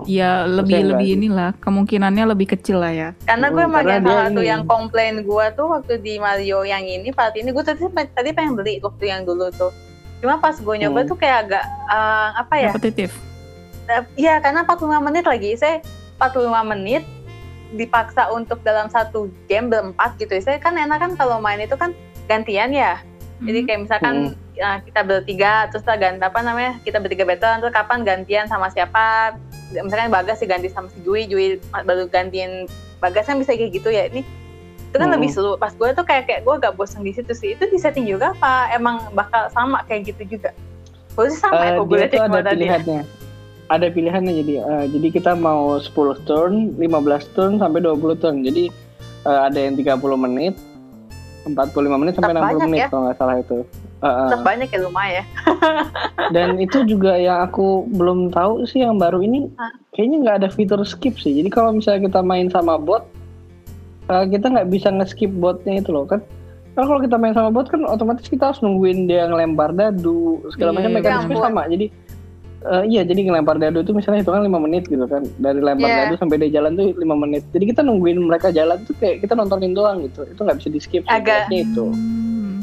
ya lebih lebih emang kemungkinannya lebih kecil lah ya. Karena gue Hmm, emang yang salah satu yang komplain gue tuh waktu di Mario yang ini part ini gue tadi tadi pengen beli waktu yang dulu tuh. Cuma pas gue nyoba Hmm. tuh kayak agak eh, apa ya? Repetitif. Eh, Iya karena 45 menit lagi. Saya 45 menit dipaksa untuk dalam satu game berempat gitu. Saya kan enak kan kalau main itu kan gantian ya. Jadi Mhm. kayak misalkan uh, kita bertiga terus kita ganti apa namanya kita bertiga battle terus kapan gantian sama siapa misalkan Bagas diganti sama si Jui Jui baru gantiin Bagas kan bisa kayak gitu ya ini itu kan Hmm. lebih seru pas gue tuh kayak kayak gue gak bosan di situ sih itu di setting juga apa emang bakal sama kayak gitu juga Gue sih sama Eh, ya kok dia boleh tuh ada pilihannya. Ada pilihannya jadi eh, jadi kita mau 10 turn, 15 turn sampai 20 turn. Jadi eh, ada yang 30 menit, 45 menit sampai 60 Tetap banyak menit ya. kalau nggak salah itu. Tetap banyak ya lumayan ya Dan itu juga yang aku belum tahu sih yang baru ini kayaknya nggak ada fitur skip sih. Jadi kalau misalnya kita main sama bot, eh, kita nggak bisa nge-skip botnya itu loh kan. Karena kalau kita main sama bot kan otomatis kita harus nungguin dia ngelempar dadu segala macam iya. mekanisme ampun. sama. Jadi eh, iya jadi ngelempar dadu itu misalnya hitungan 5 menit gitu kan. Dari lempar Iya. dadu sampai dia jalan tuh 5 menit. Jadi kita nungguin mereka jalan tuh kayak kita nontonin doang gitu. Itu nggak bisa di skip Agak- itu.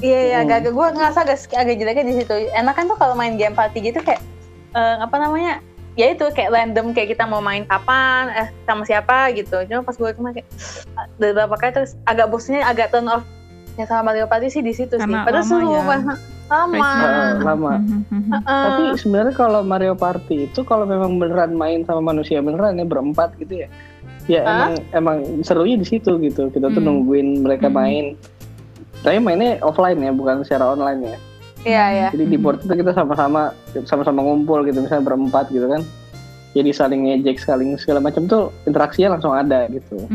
Iya iya Hmm. agak gue ngerasa agak agak jeleknya di situ. Enak kan tuh kalau main game party gitu kayak eh, apa namanya? Ya itu kayak random kayak kita mau main kapan, eh sama siapa gitu. Cuma pas gue kemarin kayak ah, dari beberapa kali terus agak bosannya agak turn off. Ya sama Mario Party sih di situ sih. Padahal seru ya. banget. Lama. Eh, lama. Heeh. Tapi sebenarnya kalau Mario Party itu kalau memang beneran main sama manusia beneran ya berempat gitu ya. Ya Hah? emang emang serunya di situ gitu. Kita tuh Hmm. nungguin mereka Hmm. main. Tapi mainnya offline ya, bukan secara online ya. Iya iya. Jadi di board itu kita sama-sama sama-sama ngumpul gitu, misalnya berempat gitu kan. Jadi saling ngejek, saling segala macam tuh interaksinya langsung ada gitu.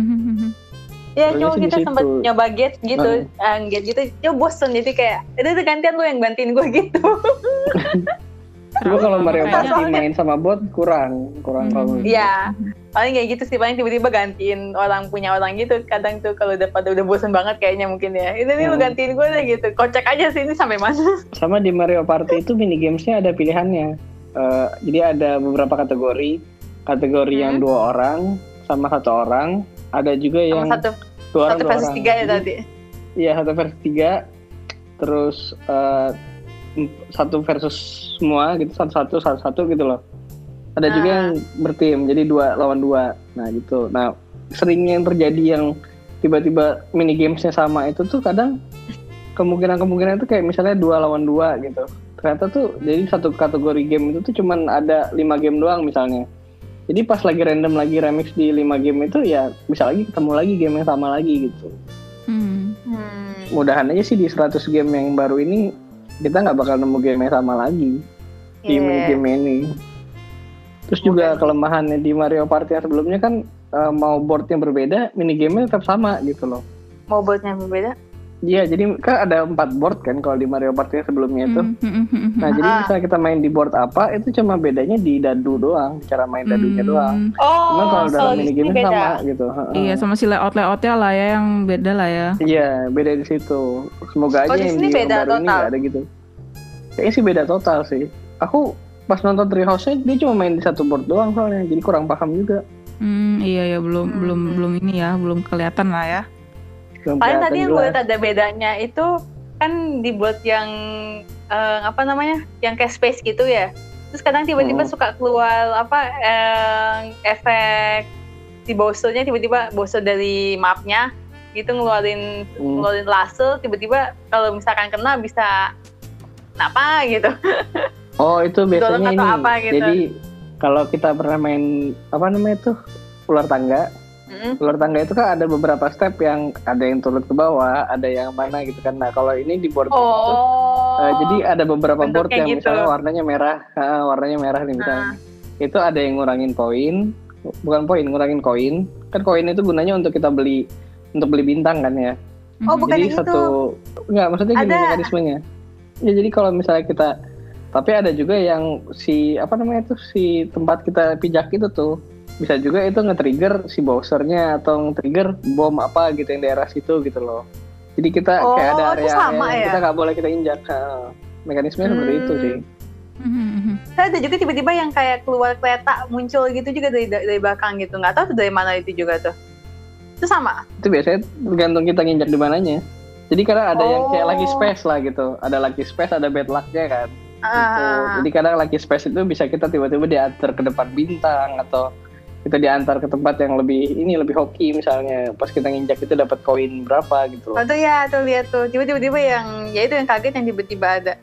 Iya cuma kita sempat nyoba get gitu, eh, get gitu. Cuma bosen jadi kayak itu gantian lu yang gantiin gue gitu. Cuma kalau Mario Party main sama bot kurang, kurang Hmm. kalau Iya. Paling kayak gitu sih, paling tiba-tiba gantiin orang punya orang gitu. Kadang tuh kalau udah pada udah bosen banget kayaknya mungkin ya. Ini nih lu Hmm. gantiin gue deh gitu. Kocak aja sih ini sampai mana. sama di Mario Party itu mini gamesnya ada pilihannya Eh, jadi ada beberapa kategori kategori yang Hmm. dua orang sama satu orang ada juga yang Sama satu dua orang satu dua versus orang tiga ya Jadi, tadi. iya satu versus tiga terus eh, em- satu versus semua gitu satu satu satu satu gitu loh ada juga Ah. yang bertim jadi dua lawan dua nah gitu nah seringnya yang terjadi yang tiba-tiba mini gamesnya sama itu tuh kadang kemungkinan kemungkinan itu kayak misalnya dua lawan dua gitu ternyata tuh jadi satu kategori game itu tuh cuman ada lima game doang misalnya jadi pas lagi random lagi remix di lima game itu ya bisa lagi ketemu lagi game yang sama lagi gitu Hmm. Hmm. mudahan aja sih di 100 game yang baru ini kita nggak bakal nemu game yang sama lagi di mini game ini. Terus juga sih. kelemahannya di Mario Party yang sebelumnya kan eh, mau board yang berbeda, mini gamenya tetap sama gitu loh. Mau buatnya berbeda. Iya, jadi kan ada empat board kan kalau di Mario Party yang sebelumnya itu. Hmm, hmm, hmm, hmm, Nah, jadi Ah. misalnya kita main di board apa, itu cuma bedanya di dadu doang, cara main dadunya Hmm. doang. Oh, Cuma kalau dalam mini game beda. sama gitu. heeh. Iya sama si layout layoutnya lah ya yang beda lah ya. Iya, beda di situ. Semoga aja Oh, di yang di beda baru ini total. nggak ada gitu. Kayaknya sih beda total sih. Aku pas nonton Treehouse-nya dia cuma main di satu board doang soalnya, jadi kurang paham juga. Hmm, iya ya belum Hmm. belum belum ini ya belum kelihatan lah ya. Paling tadi yang lihat ada bedanya itu kan dibuat yang eh, apa namanya, yang kayak space gitu ya. Terus kadang tiba-tiba Hmm. suka keluar apa eh, efek si Bowser-nya tiba-tiba Bowser dari mapnya gitu ngeluarin Hmm. ngeluarin laser tiba-tiba kalau misalkan kena bisa kenapa gitu. Oh itu biasanya ini. apa gitu. Jadi kalau kita pernah main apa namanya tuh ular tangga, Ular tangga itu kan ada beberapa step yang ada yang turun ke bawah, ada yang mana gitu kan. Nah kalau ini di board itu, Oh. eh, jadi ada beberapa board yang gitu. misalnya warnanya merah, ah, warnanya merah nih misalnya. Itu ada yang ngurangin poin, bukan poin, ngurangin koin. Kan koin itu gunanya untuk kita beli untuk beli bintang kan ya. Oh, Mhm. bukan jadi yang itu. satu enggak maksudnya gini Ada. mekanismenya ya jadi kalau misalnya kita tapi ada juga yang si apa namanya tuh si tempat kita pijak itu tuh bisa juga itu nge-trigger si bowsernya atau nge-trigger bom apa gitu yang daerah situ gitu loh jadi kita Oh, kayak ada area sama yang ya? kita nggak boleh kita injak Nah, mekanismenya seperti itu Hmm. sih Mhm, mhm. Saya ada juga tiba-tiba yang kayak keluar kereta muncul gitu juga dari dari belakang gitu. Nggak tahu tuh dari mana itu juga tuh. Itu sama. itu biasanya tergantung kita nginjak di mananya jadi kadang ada yang kayak Oh. lucky space lah gitu ada lucky space ada bad lucknya kan Gitu. Ah. Jadi kadang lucky space itu bisa kita tiba-tiba diantar ke depan bintang atau kita diantar ke tempat yang lebih ini lebih hoki misalnya pas kita nginjak itu dapat koin berapa gitu Oh loh. tuh ya tuh lihat tuh tiba-tiba yang ya itu yang kaget yang tiba-tiba ada.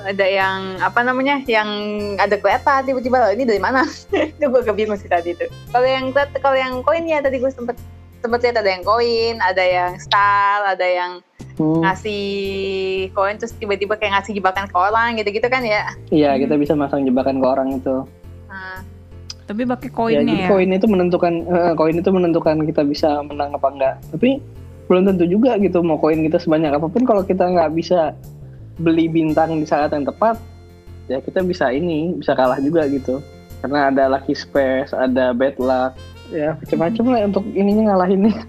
ada yang apa namanya yang ada kereta tiba-tiba "Loh, ini dari mana itu gue kebingung sih tadi itu kalau yang kalau yang koin ya tadi gue sempet sempet lihat ada yang koin ada yang style ada yang Hmm, ngasih koin terus tiba-tiba kayak ngasih jebakan ke orang gitu-gitu kan ya Iya, kita bisa masang jebakan ke orang itu. nah, Tapi pakai ya, koinnya jadi ya. koin itu menentukan eh, koin itu menentukan kita bisa menang apa enggak. Tapi belum tentu juga gitu mau koin kita sebanyak apa pun kalau kita nggak bisa beli bintang di saat yang tepat, ya kita bisa ini bisa kalah juga gitu. Karena ada lucky space, ada bad luck, ya macam-macam lah untuk ininya ngalahinnya.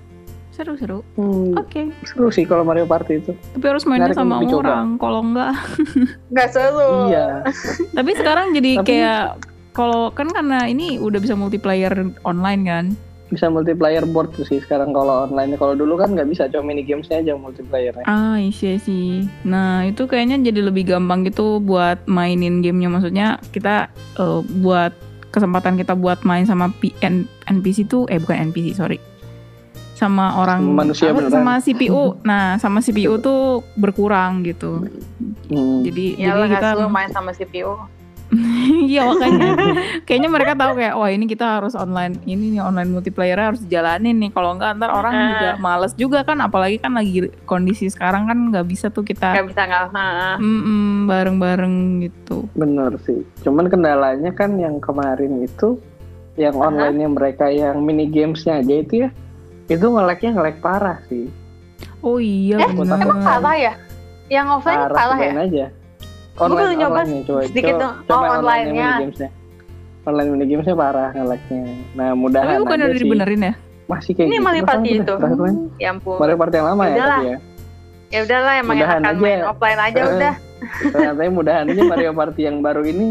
Seru-seru. Hmm, Oke. seru sih kalau Mario Party itu. Tapi harus mainnya Menarik sama orang. Kalau enggak. nggak seru Iya. Tapi sekarang jadi Tapi- kayak kalau kan karena ini udah bisa multiplayer online kan. Bisa multiplayer board tuh sih sekarang kalau online. Kalau dulu kan nggak bisa, cuma mini gamesnya aja multiplayer. Ah, iya sih. Nah, itu kayaknya jadi lebih gampang gitu buat mainin gamenya. Maksudnya kita eh, buat kesempatan kita buat main sama P- N- NPC tuh eh bukan NPC, sorry. Sama orang Sama manusia apa, beneran. sama CPU. Nah, sama CPU tuh berkurang gitu. Hmm. Jadi ya jadi kita main sama CPU Iya makanya kayaknya mereka tahu kayak wah ini kita harus online ini nih online multiplayer harus dijalanin nih kalau enggak ntar orang Ah. juga males juga kan apalagi kan lagi kondisi sekarang kan nggak bisa tuh kita nggak bisa nggak bareng-bareng gitu. Bener sih. Cuman kendalanya kan yang kemarin itu yang online-nya mereka yang mini gamesnya aja itu ya itu ngeleknya ngelek parah sih. Oh iya Eh, benar. emang parah ya yang offline Parah, parah ya aja. Gua baru nyoba online coba. sedikit coba, dong. coba Oh, online online-nya. mini gamesnya. Online mini gamesnya parah ngeleknya. Nah Tapi mudahan bukan aja udah dibenerin ya? Masih kayak ini gitu. Mario Masa Party itu terakhir main? ya ampun Mario Party yang lama ya Udahlah. tapi ya. ya udahlah emang Mudahan akan aja. main offline aja Eh, udah Ternyata mudahan aja Mario Party yang baru ini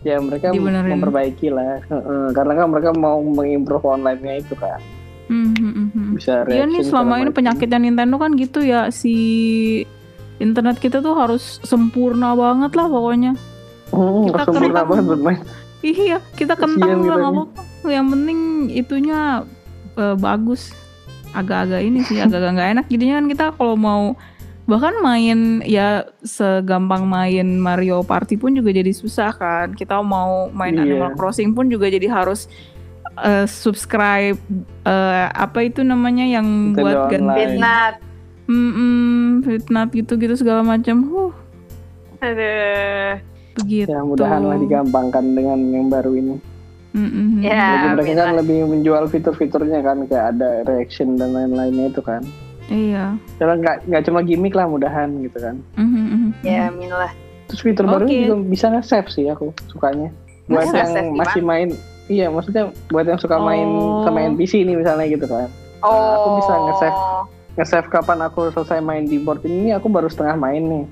ya mereka Dibenerin. memperbaiki lah. Heeh, karena kan mereka mau mengimprove online-nya itu kan. Hmm, hmm, hmm, hmm. Bisa Iya nih selama ini penyakitnya Nintendo kan gitu ya si internet kita tuh harus sempurna banget lah pokoknya. Hmm, Kita sempurna kentang. banget bermain. Iya, kita kentang lah nggak apa-apa. Yang penting itunya eh, bagus. Agak-agak ini sih, agak-agak nggak enak. Jadinya kan kita kalau mau bahkan main ya segampang main Mario Party pun juga jadi susah kan. Kita mau main Iya. Animal Crossing pun juga jadi harus eh, subscribe eh, apa itu namanya yang Nintendo buat ganti. Fitnat Mm-mm, Fitnat gitu-gitu segala macam. Huh, aduh begitu. Ya mudahan lah digampangkan dengan yang baru ini. Mm-mm. Ya. Lagi mereka kan lebih menjual fitur-fiturnya kan kayak ada reaction dan lain-lainnya itu kan. Iya. Karena nggak nggak cuma gimmick lah mudahan gitu kan. Mhm, mhm. ya amin lah Terus fitur baru Oke. juga bisa nge-save sih aku sukanya. Buat Bisa yang masih main Iya, maksudnya buat yang suka main Oh. sama NPC nih misalnya gitu kan. oh aku bisa nge-save. Nge-save kapan aku selesai main di board ini, aku baru setengah main nih.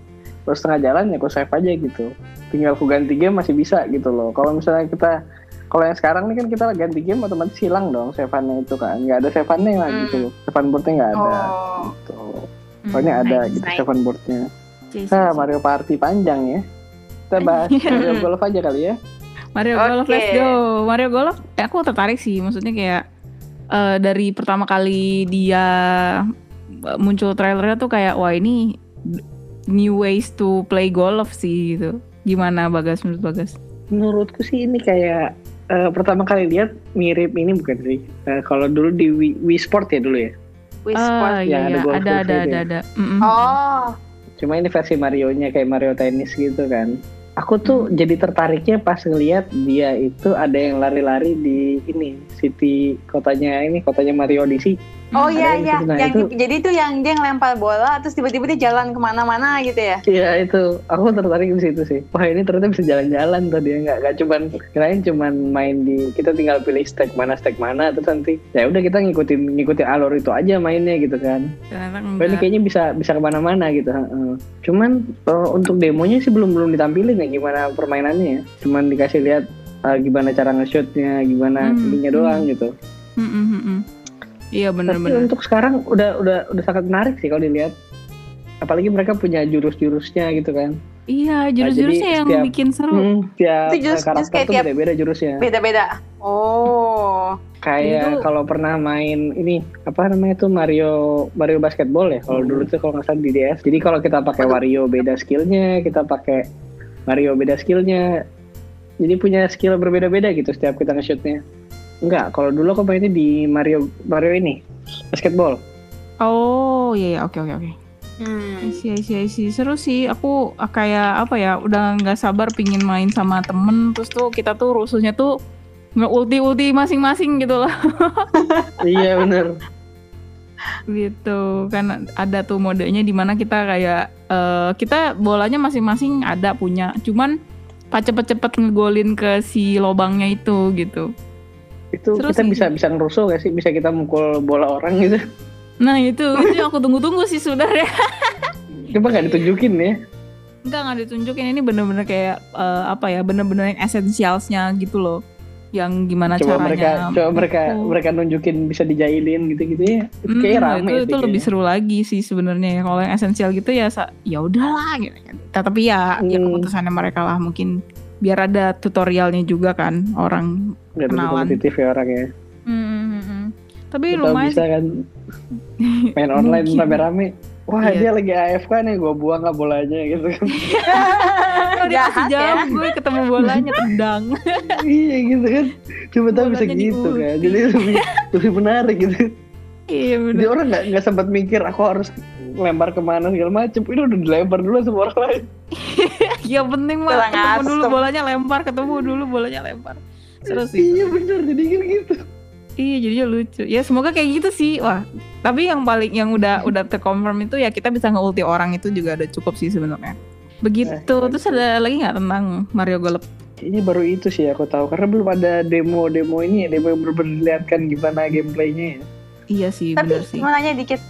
Baru setengah jalan ya aku save aja gitu. Tinggal aku ganti game masih bisa gitu loh. Kalau misalnya kita kalau yang sekarang nih kan kita ganti game otomatis hilang dong save-nya itu kan. Nggak ada save-nya lah Hmm. gitu. Save boardnya nggak ada oh gitu. Pokoknya Mm, ada nice, gitu nice. save boardnya. Nah. Mario Party panjang ya. Kita bahas Mario Golf aja kali ya. Mario Golf, Oke. let's go. Mario Golf, eh, aku tertarik sih. Maksudnya kayak eh, dari pertama kali dia muncul trailernya tuh kayak wah ini new ways to play golf sih gitu. Gimana Bagas menurut Bagas? Menurutku sih ini kayak eh, pertama kali lihat mirip ini bukan sih. Eh, kalau dulu di Wii, Wii Sport ya dulu ya. Wii Ah Sport. iya yang ada iya golf ada ada ada dia. ada. Mm-mm. oh Cuma ini versi Mario-nya kayak Mario Tennis gitu kan. Aku tuh jadi tertariknya pas ngeliat dia itu ada yang lari-lari di ini city kotanya ini kotanya Mario Odyssey. Oh Ada iya iya. Nah, yang itu- jadi itu yang dia ngelempar bola terus tiba-tiba dia jalan ke mana-mana gitu ya Iya itu, aku tertarik di situ sih. Wah ini ternyata bisa jalan-jalan tadi ya nggak nggak cuman kirain cuman main di kita tinggal pilih stack mana stack mana terus nanti ya udah kita ngikutin ngikutin alur itu aja mainnya gitu kan. Ternyata Wah, ini kayaknya bisa bisa ke mana-mana gitu. heeh. Cuman eh, untuk demonya sih belum belum ditampilin ya gimana permainannya ya. Cuman dikasih lihat eh, gimana cara nge-shootnya, gimana Hmm, ininya hmm. doang gitu. Mm-mm, mm-mm. Iya Tapi benar-benar. untuk sekarang udah udah udah sangat menarik sih kalau dilihat. Apalagi mereka punya jurus-jurusnya gitu kan. Iya jurus-jurusnya yang setiap- bikin seru. Hmm, tiap Itu jurus- karakter jurus kayak tuh tiap- beda-beda jurusnya. beda-beda oh Kayak Itu- kalau pernah main ini apa namanya tuh Mario Mario basketball ya. Kalau dulu tuh kalau nggak salah di DS. Jadi kalau kita pakai Wario beda skillnya, kita pakai Mario beda skillnya jadi punya skill berbeda-beda gitu setiap kita nge-shootnya enggak kalau dulu aku mainnya di Mario Mario ini basketball Oh iya iya oke oke oke. Hmm. Isi isi isi seru sih. Aku kayak apa ya udah nggak sabar pingin main sama temen. Terus tuh kita tuh rusuhnya tuh nge ulti ulti masing-masing gitu lah. iya bener gitu kan ada tuh modenya di mana kita kayak eh, kita bolanya masing-masing ada punya. Cuman pas cepet-cepet ngegolin ke si lobangnya itu gitu. Itu Seru kita sih. bisa bisa ngerusuh gak sih? Bisa kita mukul bola orang gitu. Nah itu itu yang aku tunggu-tunggu sih sebenarnya. coba nggak ditunjukin ya? Enggak nggak ditunjukin. Ini bener-bener kayak eh, apa ya bener-bener yang essentialsnya gitu loh. Yang gimana coba caranya mereka coba mereka gitu. mereka nunjukin bisa dijailin gitu-gitu ya. Itu Hmm, kayak rame itu, sih itu lebih seru lagi sih sebenarnya. Ya kalau yang esensial gitu ya ya udahlah gitu kan. Tapi ya ya Hmm. keputusannya mereka lah mungkin biar ada tutorialnya juga kan orang Nggak terlalu kenalan. kompetitif ya orangnya Hmm, hmm, hmm. tapi Atau lumayan bisa kan main online rame-rame. Wah Iya. dia lagi AFK nih gue buang nggak bolanya gitu kan. Oh, dia masih ya. jauh gue ketemu bolanya tendang. Iya gitu kan. Coba tahu bisa gitu kan. jadi lebih lebih menarik gitu. Iya jadi bener orang nggak nggak sempat mikir aku harus lempar ke mana segala macem. Itu udah dilempar dulu sama orang lain ya penting mah ketemu dulu asem. bolanya lempar ketemu dulu bolanya lempar seru sih iya bener jadi gitu Iya jadinya lucu. Ya semoga kayak gitu sih. Wah, tapi yang paling yang udah udah terkonfirm itu ya kita bisa ngeulti orang itu juga udah cukup sih sebenarnya. Begitu. Eh, Terus ada lagi nggak tentang Mario Golf? ini baru itu sih aku tahu karena belum ada demo-demo ini ya demo yang memperlihatkan gimana gameplaynya ya Iya sih, Tapi bener sih. mau nanya dikit,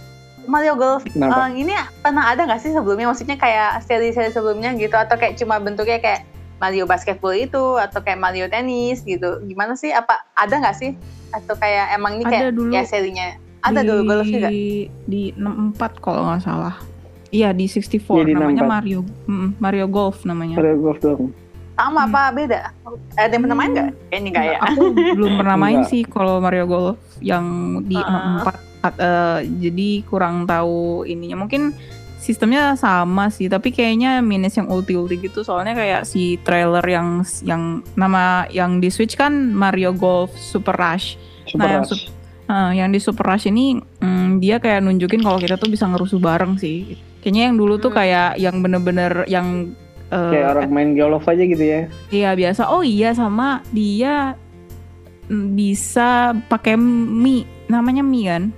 Mario Golf Kenapa? eh, ini pernah ada nggak sih sebelumnya? Maksudnya kayak seri-seri sebelumnya gitu atau kayak cuma bentuknya kayak Mario basketball itu atau kayak Mario tenis gitu? Gimana sih? Apa ada nggak sih? Atau kayak emang ini kayak Ada dulu. ya serinya? Ada di, dulu golf juga. Di 64 kalau nggak salah. Iya di 64 Iya, di namanya 64. Mario Mm, Mario Golf namanya. Mario Golf dong Sama Hmm. apa beda? Ada yang pernah main nggak? Kayaknya nggak ya. Aku belum pernah main sih kalau Mario Golf yang di Ah. 64 At- eh, jadi kurang tahu ininya. Mungkin sistemnya sama sih, tapi kayaknya minus yang ulti-ulti gitu. Soalnya kayak si trailer yang yang nama yang di Switch kan Mario Golf Super Rush. Super Nah, yang Rush. sup- Nah, yang di Super Rush ini mm, dia kayak nunjukin kalau kita tuh bisa ngerusuh bareng sih. Kayaknya yang dulu tuh Hmm. kayak yang bener-bener yang eh, kayak orang main golf aja gitu ya Iya biasa. Oh iya sama dia mm, bisa pakai Mi, namanya Mi kan.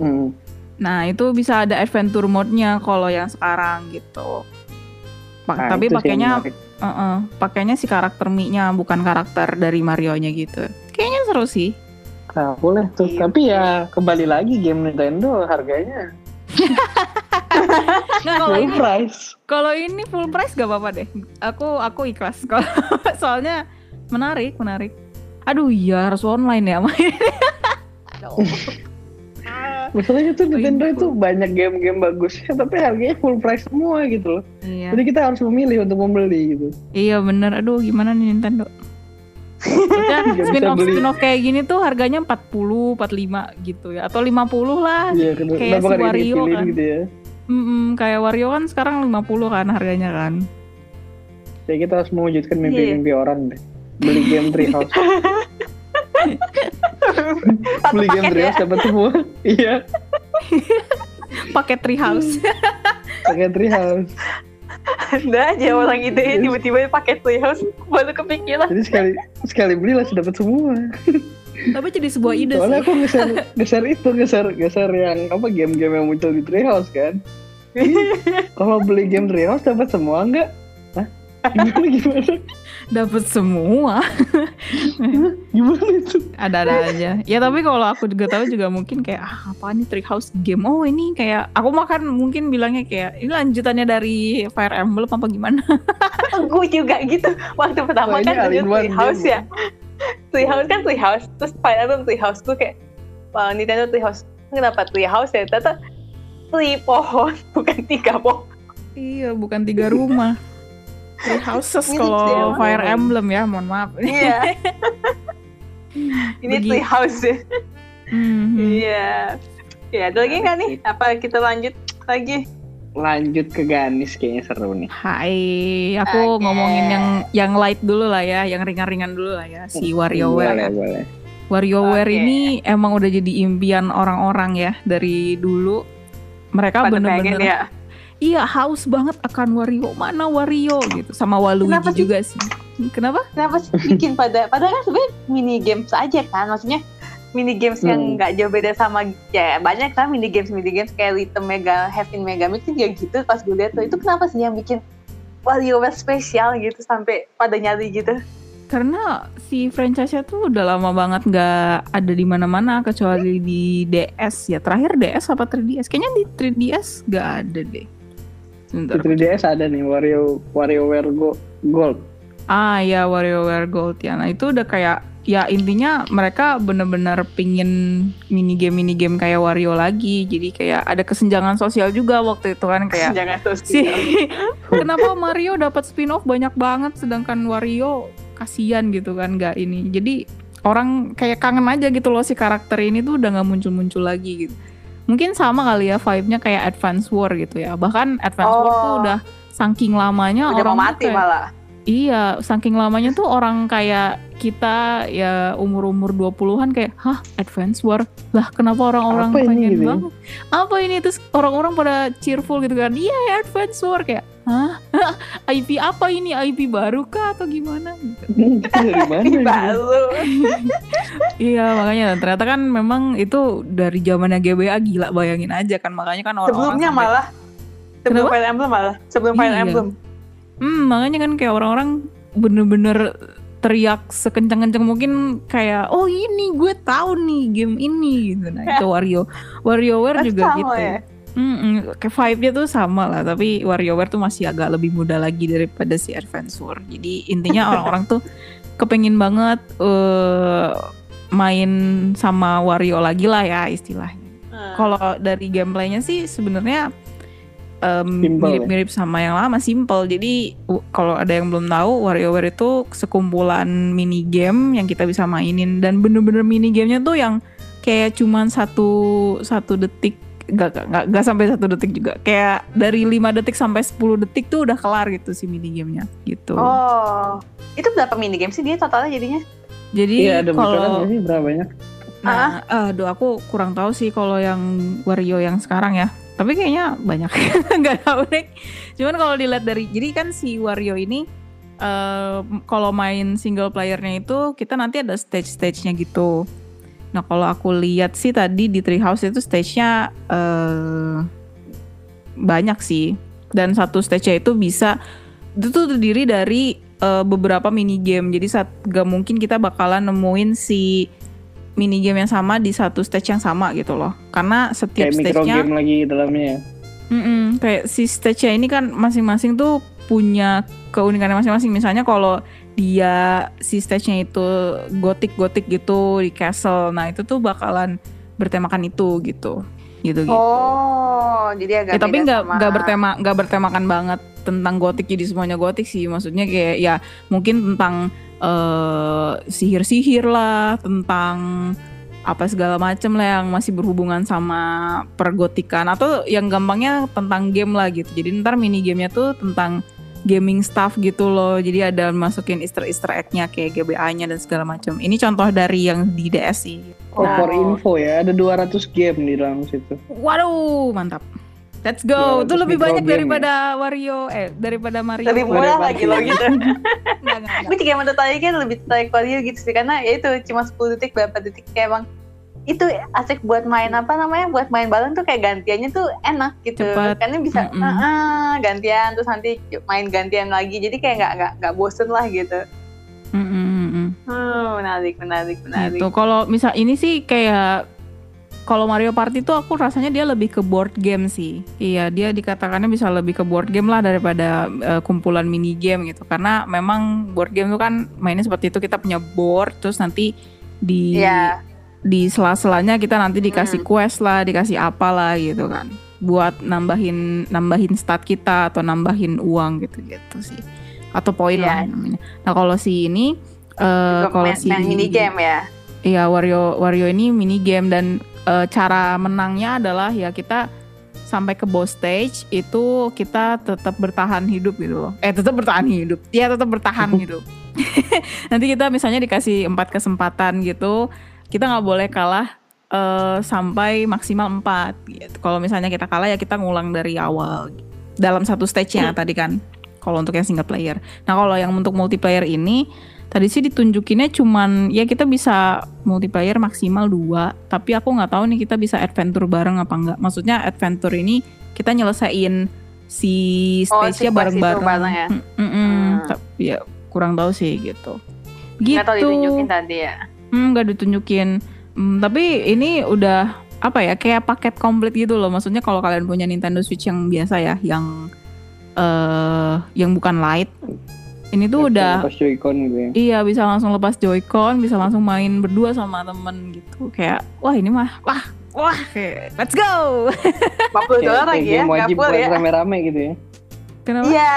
Hmm. Nah itu bisa ada adventure mode-nya kalau yang sekarang gitu. Pa- Nah, tapi pakainya, menarik. uh-uh, pakainya si karakter Mi-nya bukan karakter dari Mario-nya gitu. Kayaknya seru sih. Nah, boleh tuh. Iya. Tapi ya kembali lagi game Nintendo harganya Nah kalau full ini, price. kalau ini full price gak apa-apa deh. Aku aku ikhlas. Kalau soalnya menarik, menarik. Aduh iya harus online ya. Masalahnya tuh Oh, Nintendo itu banyak game-game bagusnya, tapi harganya full price semua gitu loh. iya. Jadi kita harus memilih untuk membeli gitu. Iya bener, aduh gimana nih Nintendo Maksudnya Nggak bisa spin-off, beli. spin-off kayak gini tuh harganya 40, 45 gitu ya Atau 50 lah Iya, kayak si Wario kan. gitu ya? Mm-mm, Kayak Wario kan sekarang 50 kan harganya kan Ya kita harus mewujudkan mimpi-mimpi orang deh. Beli game Treehouse. Satu Beli game paket ya. Treehouse dapat semua. Iya, Pakai treehouse pakai Treehouse. Ada aja orang ide tiba-tiba pakai treehouse baru kepikiran. Jadi sekali sekali beli langsung dapat semua. Tapi jadi sebuah ide Soalnya sih aku geser geser itu geser geser yang apa game-game yang muncul di Treehouse kan. Kalau beli game Treehouse dapat semua enggak? Gimana gimana? Dapat semua Gimana itu? Ada-ada aja Ya tapi kalau aku juga tahu juga mungkin kayak ah, apa nih treehouse game Oh ini kayak Aku makan mungkin bilangnya kayak Ini lanjutannya dari Fire Emblem apa gimana Gue juga gitu. Waktu pertama ini kan ada all-in-one treehouse game. ya. Treehouse kan treehouse. Terus Fire Emblem treehouse. Gue kayak Wah, Nintendo treehouse. Kenapa treehouse ya? Ternyata tree pohon bukan tiga pohon. Iya, bukan tiga rumah. Three houses kalau. Fire Emblem ya, mohon maaf. Iya. Ini Begitu. treehouse ya. Mhm. Iya. Ya, ada lagi nggak nih? Apa kita lanjut lagi? lanjut ke Ganis kayaknya seru nih. Hai, aku Oke. ngomongin yang yang light dulu lah ya, yang ringan-ringan dulu lah ya, si WarioWare. Boleh, boleh. WarioWare Oke. ini emang udah jadi impian orang-orang ya dari dulu. Mereka Pada pengen bener-bener ya. Iya haus banget akan Wario. Mana Wario gitu sama Waluigi Kenapa sih? juga sih. Kenapa? Kenapa sih bikin pada padahal kan sebenarnya mini games aja kan maksudnya mini games yang Hmm. nggak jauh beda sama ya banyak kan mini games mini games kayak Little Mega Heaven Mega Mix juga gitu pas gue lihat tuh itu kenapa sih yang bikin WarioWare spesial gitu sampai pada nyari gitu Karena si franchise-nya tuh udah lama banget nggak ada di mana-mana kecuali di DS ya. Terakhir DS apa 3DS? Kayaknya di 3DS nggak ada deh. Di Sebentar. 3DS ada nih Wario WarioWare Go, Gold. Ah ya WarioWare Gold ya. Nah itu udah kayak ya intinya mereka bener-bener pingin mini game mini game kayak Wario lagi. Jadi kayak ada kesenjangan sosial juga waktu itu kan kayak jangan terus si kenapa Mario dapat spin-off banyak banget sedangkan Wario kasihan gitu kan nggak ini. Jadi orang kayak kangen aja gitu loh si karakter ini tuh udah nggak muncul-muncul lagi gitu. Mungkin sama kali ya vibe-nya kayak Advance War gitu ya. Bahkan Advance War tuh Oh. udah saking lamanya udah orang mau mati kayak- malah Iya, saking lamanya tuh orang kayak kita ya umur-umur 20-an kayak, "Hah, Advance War? Lah, kenapa orang-orang Apa ini pengen gitu ya? banget? Apa ini?" Terus orang-orang pada cheerful gitu kan. Iya, ya, Advance War kayak, "Hah? IP apa ini? IP baru kah atau gimana?" Gitu. Itu dari mana? baru Iya, makanya ternyata kan memang itu dari zamannya GBA gila bayangin aja kan. Makanya kan orang-orang sebelumnya sampai- malah sebelum Kenapa? Fire Emblem malah sebelum Fire Iya. Emblem Hmm, makanya kan kayak orang-orang bener-bener teriak sekencang-kencang mungkin kayak oh ini gue tahu nih game ini gitu. Nah itu Wario WarioWare juga gitu. ya. Mm-mm, kayak vibe-nya tuh sama lah tapi WarioWare tuh masih agak lebih muda lagi daripada si War jadi intinya orang-orang tuh kepengen banget eh main sama Wario lagi lah ya istilahnya. Hmm. kalau dari gameplaynya sih sebenarnya ya? mirip-mirip sama yang lama, simple. Jadi w- kalau ada yang belum tahu, WarioWare itu sekumpulan mini game yang kita bisa mainin dan bener-bener mini gamenya tuh yang kayak cuman satu satu detik Gak, gak, gak, gak sampai satu detik juga kayak dari 5 detik sampai 10 detik tuh udah kelar gitu si mini gamenya gitu oh itu berapa mini game sih dia totalnya jadinya jadi Iya ada kalau sih berapa banyak? Nah, aduh aku kurang tahu sih kalau yang Wario yang sekarang ya. Tapi kayaknya banyak. nggak tahu deh. Cuman kalau dilihat dari jadi kan si Wario ini eh kalau main single playernya itu kita nanti ada stage-stage-nya gitu. Nah, kalau aku lihat sih tadi di Treehouse itu stage-nya eh banyak sih. Dan satu stage-nya itu bisa itu tuh terdiri dari eh, beberapa mini game. Jadi saat gak mungkin kita bakalan nemuin si mini game yang sama di satu stage yang sama gitu loh. Karena setiap Kayak micro stage-nya game lagi dalamnya ya. Mm-mm, kayak si stage-nya ini kan masing-masing tuh punya keunikannya masing-masing. Misalnya kalau dia si stage-nya itu gotik-gotik gitu di castle, nah itu tuh bakalan bertemakan itu gitu, gitu gitu. oh jadi agak Ya, tapi nggak nggak bertema nggak bertemakan banget tentang gotik jadi semuanya gotik sih maksudnya kayak ya mungkin tentang eh, sihir-sihir lah tentang apa segala macem lah yang masih berhubungan sama pergotikan atau yang gampangnya tentang game lah gitu jadi ntar mini gamenya tuh tentang gaming stuff gitu loh jadi ada masukin easter easter egg-nya kayak GBA-nya dan segala macam ini contoh dari yang di DS sih Oh, Nah. for info ya, ada 200 game di dalam situ. Waduh, mantap. Let's go. Ya, Itu lebih banyak daripada Wario eh daripada Mario. lebih murah lagi loh gitu. gue juga emang tertarik kan lebih tertarik Wario gitu sih karena ya itu cuma 10 detik berapa detik kayak emang itu asik buat main apa namanya buat main bareng tuh kayak gantiannya tuh enak gitu Cepet. karena bisa Mm-mm. "Ah, ah," gantian terus nanti main gantian lagi jadi kayak nggak nggak nggak bosen lah gitu Mm, mm, mm, mm. hmm, menarik menarik menarik Gitu. Kalau misal ini sih kayak kalau Mario Party tuh aku rasanya dia lebih ke board game sih. Iya, dia dikatakannya bisa lebih ke board game lah daripada eh, kumpulan mini game gitu. Karena memang board game tuh kan mainnya seperti itu kita punya board terus nanti di Iya. di sela-selanya kita nanti dikasih Hmm. quest lah, dikasih apalah gitu kan. Buat nambahin nambahin stat kita atau nambahin uang gitu-gitu sih. Atau poin lah Iya. namanya. Nah, kalau si ini Juga kalau si mini game ya Iya, Wario Wario ini mini game dan eh, cara menangnya adalah ya kita sampai ke boss stage itu kita tetap bertahan hidup gitu loh. Eh tetap bertahan hidup. Ya tetap bertahan hidup. Nanti kita misalnya dikasih empat kesempatan gitu, kita nggak boleh kalah uh, sampai maksimal empat. Gitu. Kalau misalnya kita kalah ya kita ngulang dari awal dalam satu stage-nya tadi kan. Kalau untuk yang single player. Nah kalau yang untuk multiplayer ini tadi sih ditunjukinnya cuman ya kita bisa multiplayer maksimal dua tapi aku nggak tahu nih kita bisa adventure bareng apa enggak maksudnya adventure ini kita nyelesain si stage-nya oh, bareng-bareng. ya? Mm -mm. Hmm. Tapi ya kurang tahu sih gitu. Gitu nggak tahu ditunjukin tadi ya? Hmm, nggak ditunjukin. Hmm, tapi ini udah apa ya kayak paket komplit gitu loh. Maksudnya kalau kalian punya Nintendo Switch yang biasa ya yang uh, yang bukan light ini tuh udah lepas Joy-Con gitu ya. Iya, bisa langsung lepas Joy-Con, bisa langsung main berdua sama temen gitu. Kayak wah ini mah wah wah kayak let's go. 40 dolar lagi ya, wajib buat ya. rame-rame gitu ya. Kenapa? Iya.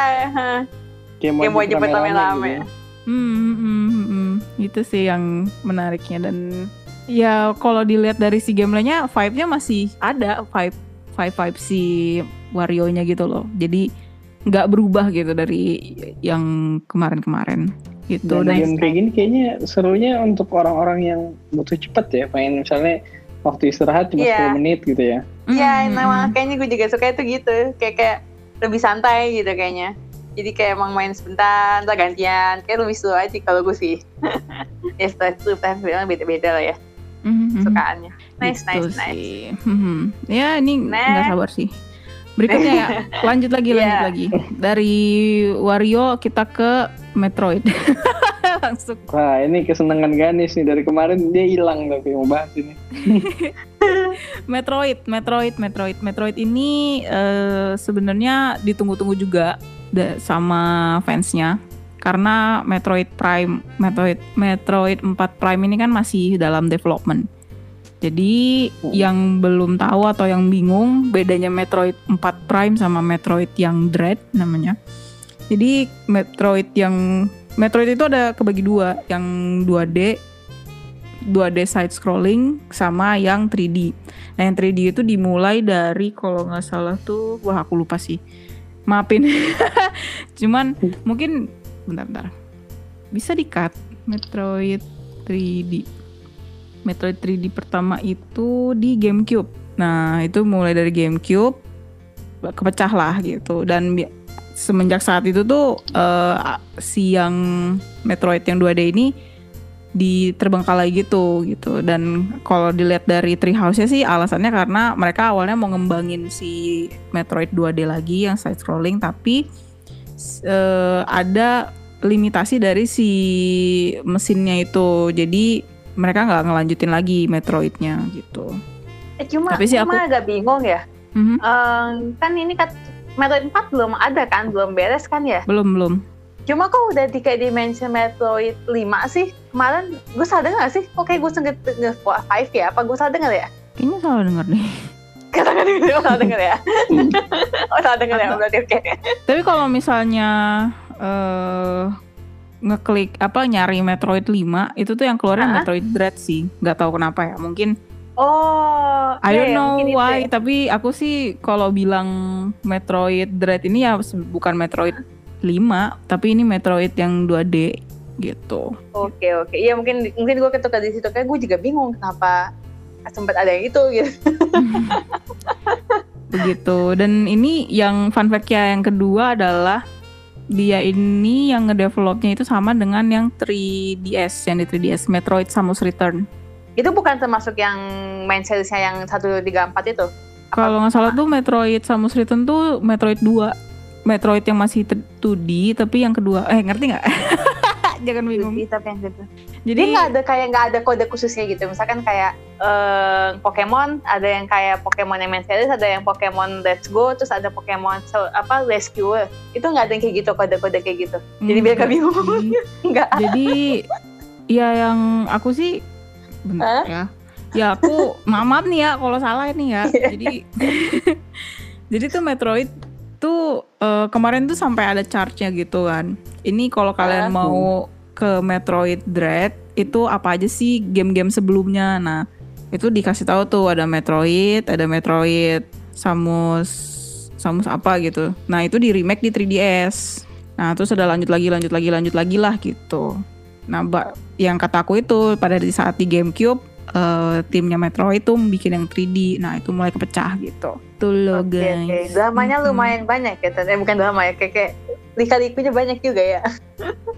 Kayak wajib buat rame-rame. Gitu ya. Hmm, hmm, hmm, hmm, itu sih yang menariknya dan ya kalau dilihat dari si gameplaynya vibe-nya masih ada vibe vibe vibe si Wario-nya gitu loh. Jadi nggak berubah gitu dari yang kemarin-kemarin gitu. Dan, dan game kayak gini kayaknya serunya untuk orang-orang yang butuh cepet ya, pengen misalnya waktu istirahat cuma yeah. 10 menit gitu ya. Iya, mm -hmm. kayaknya gue juga suka itu gitu, kayak kayak lebih santai gitu kayaknya. Jadi kayak emang main sebentar, entah gantian, kayak lebih seru aja kalau gue sih. ya setelah itu film beda-beda lah ya. Mm-hmm. Sukaannya. Nice, gitu nice, nice. Mm-hmm. Ya ini nggak sabar sih. Berikutnya ya, lanjut lagi, yeah. lanjut lagi. Dari Wario kita ke Metroid. Langsung. Wah, ini kesenangan Ganis nih dari kemarin dia hilang tapi mau bahas ini. Metroid, Metroid, Metroid, Metroid ini uh, sebenarnya ditunggu-tunggu juga sama fansnya karena Metroid Prime, Metroid Metroid 4 Prime ini kan masih dalam development. Jadi oh. yang belum tahu atau yang bingung bedanya Metroid 4 Prime sama Metroid yang Dread namanya. Jadi Metroid yang Metroid itu ada kebagi dua, yang 2D 2D side scrolling sama yang 3D. Nah, yang 3D itu dimulai dari kalau nggak salah tuh wah aku lupa sih. Maafin. Cuman mungkin bentar-bentar. Bisa di-cut Metroid 3D. Metroid 3D pertama itu di GameCube. Nah, itu mulai dari GameCube kepecah lah gitu. Dan semenjak saat itu tuh uh, si yang Metroid yang 2D ini diterbengkalai gitu gitu. Dan kalau dilihat dari Treehouse-nya sih alasannya karena mereka awalnya mau ngembangin si Metroid 2D lagi yang side scrolling tapi uh, ada limitasi dari si mesinnya itu. Jadi mereka nggak ngelanjutin lagi Metroidnya gitu. Eh, cuma Tapi sih cuma aku agak bingung ya. Mm-hmm. Um, kan ini kan Metroid 4 belum ada kan, belum beres kan ya? Belum belum. Cuma kok udah di kayak dimension Metroid 5 sih? Kemarin gue salah denger gak sih? Kok kayak gue sengit nge 5 ya? Apa gue salah denger ya? Kayaknya salah denger nih. Kata kan gue salah denger ya? oh salah denger ya? Berarti oke. Okay. Tapi kalau misalnya uh, ngeklik apa nyari Metroid 5 itu tuh yang keluarnya huh? Metroid Dread sih nggak tahu kenapa ya mungkin Oh, I don't know why, itu. tapi aku sih kalau bilang Metroid Dread ini ya bukan Metroid 5, tapi ini Metroid yang 2D gitu. Oke okay, oke, okay. iya mungkin mungkin gue ketika di situ kayak gue juga bingung kenapa sempat ada yang itu gitu. Begitu. Dan ini yang fun fact-nya yang kedua adalah dia ini yang ngedevelopnya itu sama dengan yang 3DS yang di 3DS Metroid Samus Return. Itu bukan termasuk yang main seriesnya yang 134 itu? Kalau nggak salah tuh Metroid Samus Return tuh Metroid 2. Metroid yang masih 2D tapi yang kedua eh ngerti nggak? jangan bingung. tapi yang gitu. Jadi nggak ada kayak nggak ada kode khususnya gitu. Misalkan kayak uh, Pokemon, ada yang kayak Pokemon yang main series, ada yang Pokemon Let's Go, terus ada Pokemon so, apa Rescue. Itu nggak ada yang kayak gitu kode-kode kayak gitu. Jadi biar gak bingung. nggak. Jadi ya yang aku sih benar huh? ya. Ya aku maaf nih ya kalau salah ini ya. Jadi jadi tuh Metroid tuh uh, kemarin tuh sampai ada chartnya gitu kan. Ini kalau kalian uh, mau ke Metroid Dread itu apa aja sih game-game sebelumnya. Nah, itu dikasih tahu tuh ada Metroid, ada Metroid Samus Samus apa gitu. Nah itu di remake di 3DS. Nah terus ada lanjut lagi lanjut lagi lanjut lagi lah gitu. Nah mbak yang kata aku itu pada di saat di GameCube uh, timnya Metro itu bikin yang 3D. Nah itu mulai kepecah gitu. Tuh loh Oke, guys. oke. Dramanya Mm-mm. lumayan banyak ya, eh bukan drama ya, kayak, kayak lika-likunya banyak juga ya.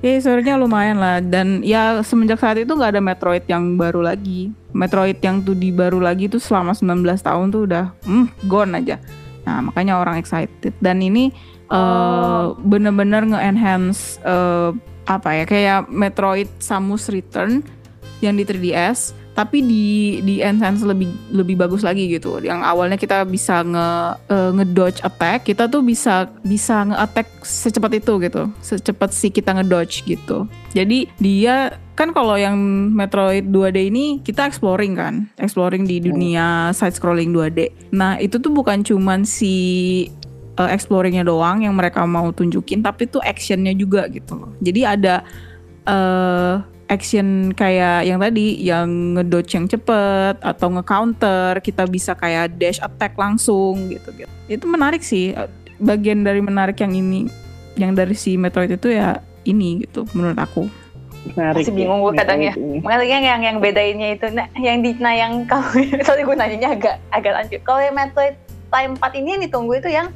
Ya sebenarnya lumayan lah dan ya semenjak saat itu nggak ada Metroid yang baru lagi. Metroid yang 2D baru lagi tuh selama 19 tahun tuh udah hmm, gone aja. Nah makanya orang excited dan ini eh, Oh. bener-bener nge-enhance eh, apa ya kayak Metroid Samus Return yang di 3DS tapi di di enhance lebih lebih bagus lagi gitu. Yang awalnya kita bisa nge eh, nge-dodge attack, kita tuh bisa bisa nge-attack secepat itu gitu. Secepat si kita nge-dodge gitu. Jadi dia kan kalau yang Metroid 2D ini kita exploring kan, exploring di dunia side scrolling 2D. Nah, itu tuh bukan cuman si eh, exploringnya doang yang mereka mau tunjukin, tapi tuh actionnya juga gitu loh. Jadi ada eh action kayak yang tadi yang ngedodge yang cepet atau nge-counter kita bisa kayak dash attack langsung gitu gitu itu menarik sih bagian dari menarik yang ini yang dari si Metroid itu ya ini gitu menurut aku Menarik Masih bingung ya, gua kadang ya. Makanya yang yang, bedainnya itu, nah, yang di nah yang kalau sorry gue nanyanya agak agak lanjut. Kalau yang Metroid Time 4 ini yang ditunggu itu yang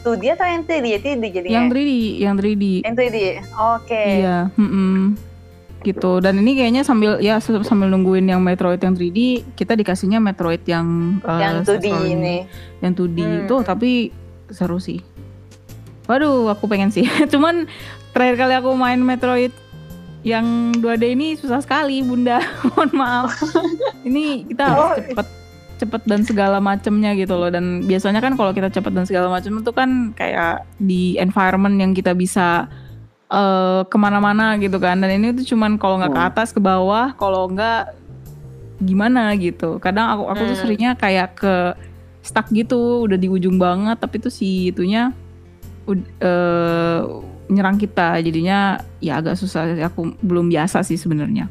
2D atau yang 3D? Ya 3D jadinya. yang 3D yang 3D Yang 3D. Oke. iya mm-mm. Gitu dan ini kayaknya sambil ya sambil nungguin yang Metroid yang 3D kita dikasihnya Metroid yang eh, yang 2D scrolling- ini. yang 2D Hmm. itu tapi seru sih. Waduh, aku pengen sih. Cuman terakhir kali aku main Metroid yang 2D ini susah sekali, Bunda. Mohon maaf. ini kita harus Oh. cepet cepet dan segala macemnya gitu loh dan biasanya kan kalau kita cepet dan segala macem itu kan kayak di environment yang kita bisa eh, ke mana-mana gitu kan dan ini tuh cuman kalau nggak ke Hmm. atas ke bawah kalau nggak gimana gitu kadang aku aku tuh Hmm. seringnya kayak ke stuck gitu udah di ujung banget tapi tuh si itunya eh, nyerang kita jadinya ya agak susah aku belum biasa sih sebenarnya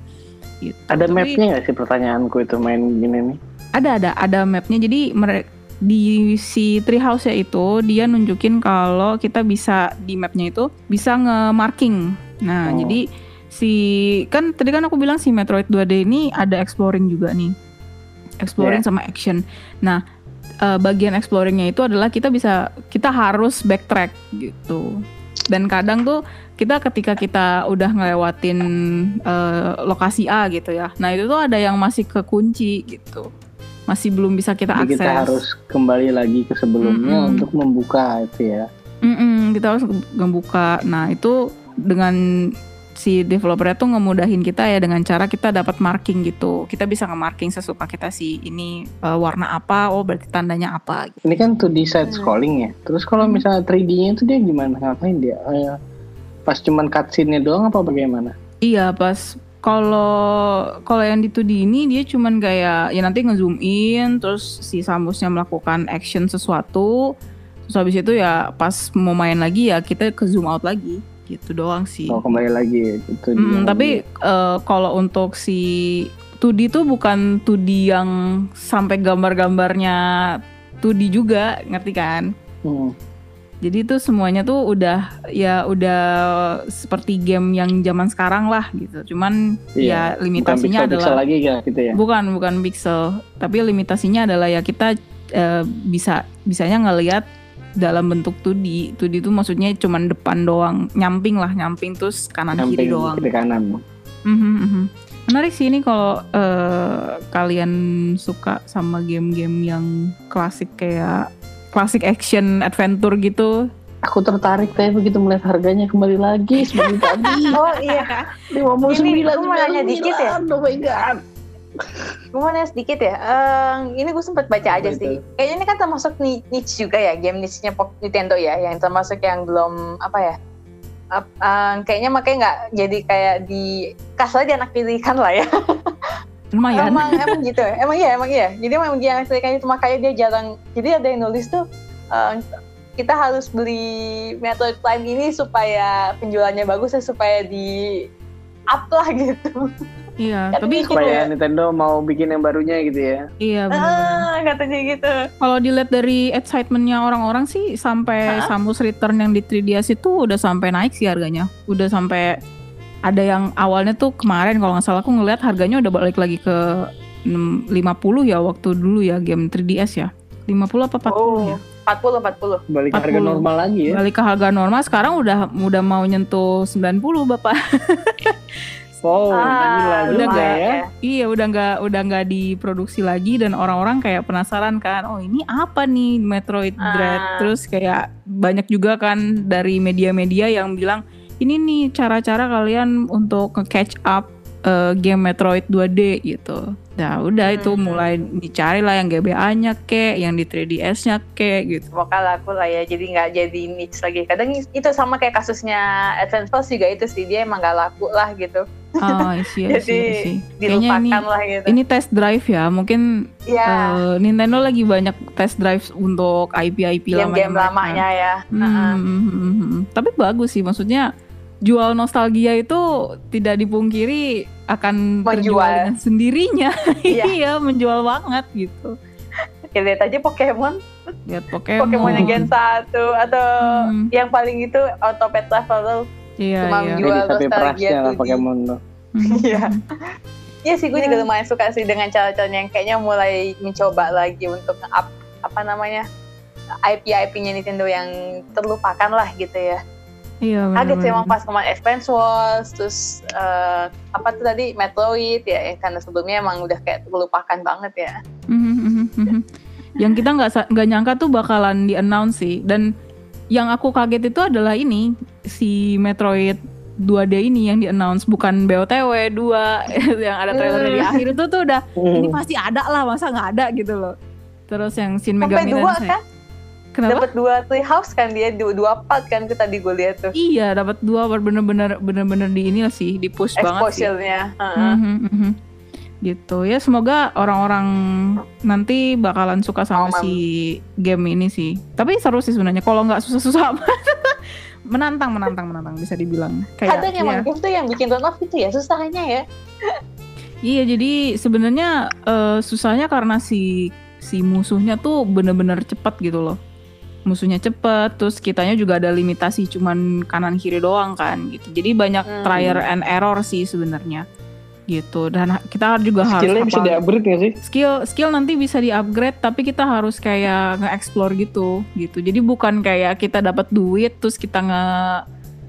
gitu. Ada Tapi- mapnya nggak sih pertanyaanku itu main gini nih? ada ada ada mapnya jadi mere- di si treehouse ya itu dia nunjukin kalau kita bisa di mapnya itu bisa nge-marking. Nah Oh. jadi si kan tadi kan aku bilang si Metroid 2D ini ada exploring juga nih. Exploring sama action. Nah eh, bagian exploringnya itu adalah kita bisa kita harus backtrack gitu. Dan kadang tuh kita ketika kita udah ngelewatin eh, lokasi A gitu ya. Nah itu tuh ada yang masih kekunci gitu masih belum bisa kita Jadi akses kita harus kembali lagi ke sebelumnya Mm-mm. untuk membuka itu ya. Mm-mm, kita harus ngebuka. Nah itu dengan si developernya tuh ngemudahin kita ya dengan cara kita dapat marking gitu. Kita bisa nge-marking sesuka kita sih ini eh, warna apa, oh berarti tandanya apa. Gitu. Ini kan 2D side Hmm. scrolling ya. Terus kalau Hmm. misalnya 3D-nya itu dia gimana? Ngapain dia? Eh, pas cuman cutscene-nya doang apa bagaimana? Iya pas kalau kalau yang di 2D ini dia cuman kayak ya nanti ngezoom in terus si Samusnya melakukan action sesuatu terus habis itu ya pas mau main lagi ya kita ke zoom out lagi gitu doang sih. Mau kembali lagi itu Mm, tapi eh, kalau untuk si 2D tuh bukan 2D yang sampai gambar-gambarnya 2D juga, ngerti kan? Hmm. Jadi itu semuanya tuh udah ya udah seperti game yang zaman sekarang lah gitu. Cuman Iya, ya limitasinya bukan adalah lagi ya gitu ya. bukan bukan pixel, tapi limitasinya adalah ya kita eh, bisa bisanya ngelihat dalam bentuk 2D. 2D itu maksudnya cuman depan doang, nyamping lah, nyamping terus kanan kiri Samping doang. kiri kanan. Mhm, mhm. Menarik sih ini kalau eh, kalian suka sama game-game yang klasik kayak klasik action adventure gitu. Aku tertarik tapi begitu melihat harganya kembali lagi seperti tadi. Oh iya, 59 Ini gua mau nanya dikit ya? Oh my god. gue mau nanya sedikit ya. Em, ini gue sempat baca aja sih. Kayaknya ini kan termasuk ni- niche juga ya, game niche-nya Pok- Nintendo ya, yang termasuk yang belum apa ya? ap- em, kayaknya makanya nggak jadi kayak di kasar aja anak pilihan lah ya. Lumayan. Emang emang gitu ya? Emang iya, emang iya. Jadi emang dia yang kayak itu makanya dia jarang. Jadi ada yang nulis tuh em, kita harus beli Metroid Prime ini supaya penjualannya bagus ya supaya di up lah gitu. Iya, tapi kalau Supaya Nintendo mau bikin yang barunya gitu ya. iya benar. Ah, katanya gitu. Kalau dilihat dari excitementnya orang-orang sih sampai Hah? Samus Return yang di 3DS itu udah sampai naik sih harganya. Udah sampai ada yang awalnya tuh kemarin kalau nggak salah aku ngeliat harganya udah balik lagi ke 6 50 ya waktu dulu ya game 3DS ya. 50 apa 40 Oh, ya? 40 40. Balik ke harga 40. normal lagi ya. Balik ke harga normal sekarang udah udah mau nyentuh 90 Bapak. Wow, Ah, gila udah juga nggak ya. Iya udah nggak udah nggak diproduksi lagi dan orang-orang kayak penasaran kan oh ini apa nih Metroid Dread Ah. terus kayak banyak juga kan dari media-media yang bilang ini nih cara-cara kalian untuk nge-catch up eh, game Metroid 2D gitu. Nah udah itu Hmm. mulai dicari lah yang GBA-nya kek, yang di 3DS-nya kek gitu. Semoga laku lah ya, jadi nggak jadi niche lagi. Kadang itu sama kayak kasusnya Advance Wars juga itu sih, dia emang nggak laku lah gitu. Isi, isi, Jadi isi. Kayaknya ini dilupakan lah gitu. ini test drive ya, mungkin ya, Eh, Nintendo lagi banyak test drive untuk IP-IP game-game lamanya ya. Hmm, Heeh. hmm, hmm, hmm, hmm. Tapi bagus sih, maksudnya jual nostalgia itu tidak dipungkiri akan terjual Menjual. dengan sendirinya. Iya. iya, menjual banget gitu. Ya, lihat aja Pokemon, Lihat Pokemon. Pokemon yang Gen 1 atau Hmm. yang paling itu Autopet Traveler. Iya, cuma iya. menjual. Jadi nostalgia lah Pokemon tuh. Hmm, Iya. Iya sih, gue Ya. juga lumayan suka sih dengan cara-caranya yang kayaknya mulai mencoba lagi untuk nge-up apa namanya IP-IP-nya Nintendo yang terlupakan lah gitu ya. Iya, Kaget sih emang pas kemarin Advance Wars, terus eh, apa tuh tadi Metroid ya, yang karena sebelumnya emang udah kayak terlupakan banget ya. Mhm, mhm, mhm. yang kita nggak nggak nyangka tuh bakalan di announce sih dan yang aku kaget itu adalah ini si Metroid 2D ini yang di announce bukan BOTW 2 yang ada trailer di Hmm. akhir itu tuh udah ini Hmm. pasti ada lah masa nggak ada gitu loh terus yang Shin Sampai Megami dua kan, kenapa dapat dua tree house kan dia dua, dua part kan kita tadi gue lihat tuh iya dapat dua bener-bener bener-bener di ini sih di push banget sih exposure-nya. Heeh. Mhm. gitu ya semoga orang-orang nanti bakalan suka sama Aman. si game ini sih tapi seru sih sebenarnya kalau nggak susah-susah amat menantang menantang menantang bisa dibilang kayak Kadang emang ya. game tuh yang bikin turn off itu ya susahnya ya. iya jadi sebenarnya eh, susahnya karena si si musuhnya tuh bener-bener cepet gitu loh musuhnya cepet terus kitanya juga ada limitasi cuman kanan kiri doang kan gitu jadi banyak Hmm. trial and error sih sebenarnya gitu dan kita juga harus Skillnya bisa hafal- di-upgrade nggak sih? skill skill nanti bisa di-upgrade tapi kita harus kayak nge-explore gitu gitu. Jadi bukan kayak kita dapat duit terus kita nge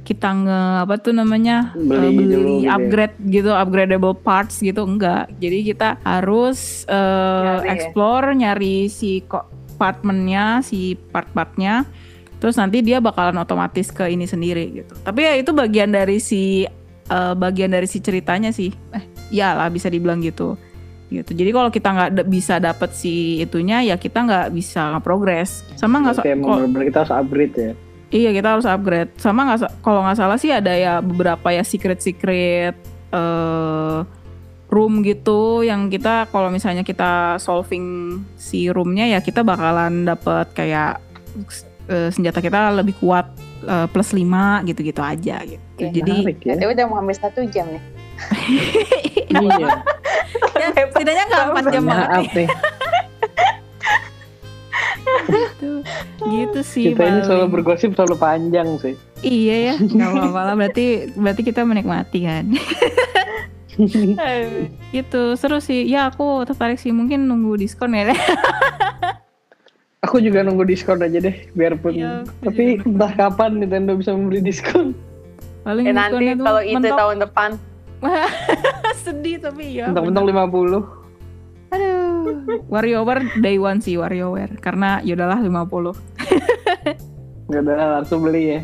kita nge apa tuh namanya Beli eh, beli dulu gitu ya. upgrade gitu upgradable parts gitu enggak. Jadi kita harus eh, Nyari ya? explore nyari si kok partmentnya si part-partnya terus nanti dia bakalan otomatis ke ini sendiri gitu. Tapi ya itu bagian dari si eh, bagian dari si ceritanya sih. Eh, ya lah bisa dibilang gitu gitu. Jadi kalau kita nggak bisa dapet si itunya ya kita nggak bisa progres. Sama nggak emang bener-bener kita harus upgrade ya. iya kita harus upgrade. Sama nggak kalau nggak salah sih ada ya beberapa ya secret secret eh room gitu yang kita kalau misalnya kita solving si roomnya ya kita bakalan dapet kayak eh, senjata kita lebih kuat eh, plus 5 gitu-gitu aja gitu. Oke, Jadi Menarik ya. Tapi udah mau hampir satu jam nih. Iya. ya, setidaknya nggak 4 jam banget Maaf nih. gitu. Gitu sih Kita ini selalu bergosip selalu panjang sih. Iya ya, nggak apa-apa lah. Berarti berarti kita menikmati kan. gitu seru sih. Ya aku tertarik sih. Mungkin nunggu diskon ya. Aku juga nunggu diskon aja deh, biarpun. Aku Tapi juga entah kapan Nintendo bisa memberi diskon. Paling Ya nanti kalau itu mentok. tahun depan. sedih tapi ya. Mentang-mentang 50. Aduh. WarioWare day one sih WarioWare karena ya yaudahlah 50. Nggak ada langsung beli ya.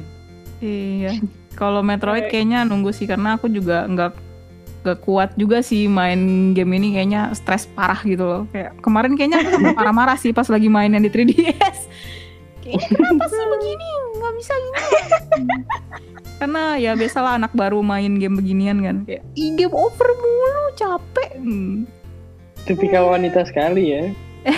Iya. Kalau Metroid kayaknya nunggu sih karena aku juga nggak nggak kuat juga sih main game ini kayaknya stres parah gitu loh. Kayak kemarin kayaknya aku sampai marah-marah sih pas lagi main yang di 3DS. Kayaknya kenapa sih begini? Nggak bisa gini. karena ya biasalah anak baru main game beginian kan. Kayak, Ih, game over mulu, capek. Hmm. Tipikal wanita sekali ya.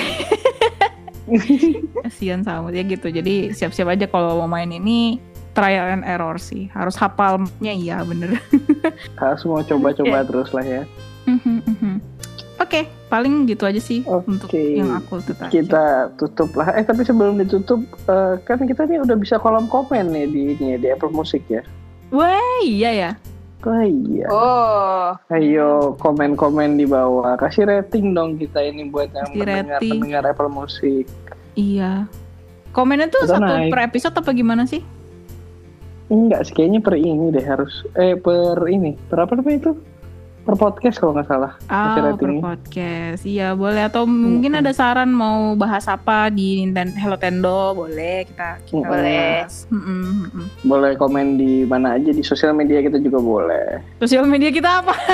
Kasian sama dia gitu. Jadi siap-siap aja kalau mau main ini trial and error sih. Harus hafalnya iya bener. Harus mau coba-coba Iya. terus lah ya. Mhm, mhm. Oke, paling gitu aja sih Oke. untuk yang aku tuh Kita tutup lah. Eh tapi sebelum ditutup, eh, kan kita nih udah bisa kolom komen nih di ini di Apple Music ya. Wah, iya ya. Oh iya. Oh, Ayo komen-komen di bawah. Kasih rating dong kita ini buat yang Kasih mendengar rating. pendengar Apple Music. Iya. Komennya tuh satu naik. per episode apa gimana sih? Enggak sih, kayaknya per ini deh harus. Eh per ini. Per apa namanya itu? Per podcast kalau nggak salah. Ah, per ratingnya. podcast. Iya, boleh atau mungkin Mm-mm. ada saran mau bahas apa di Nintendo Hello Tendo, boleh kita kita Mm-mm. Boleh. bahas. Mm-mm, mm-mm. Boleh komen di mana aja di sosial media kita juga boleh. Sosial media kita apa?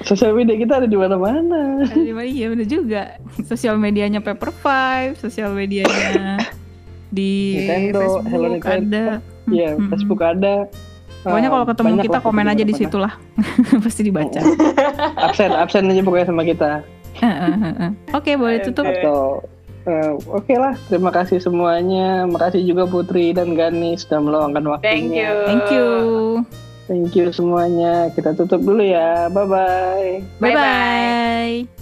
Sosial media kita ada di mana-mana. Ada di mana? Iya, bener juga. Sosial medianya Paper Five, sosial medianya di Nintendo, Facebook Hello Nintendo. ada. Iya, Mm-mm. Facebook ada. Pokoknya kalau ketemu banyak kita komen aja di situ lah. Pasti dibaca. Absen, absen aja pokoknya sama kita. Oke, boleh tutup. Oke. Atau eh, oke lah, terima kasih semuanya. Makasih juga Putri dan Gani sudah meluangkan waktunya. thank you. Thank you. Thank you semuanya. Kita tutup dulu ya. Bye bye. Bye bye.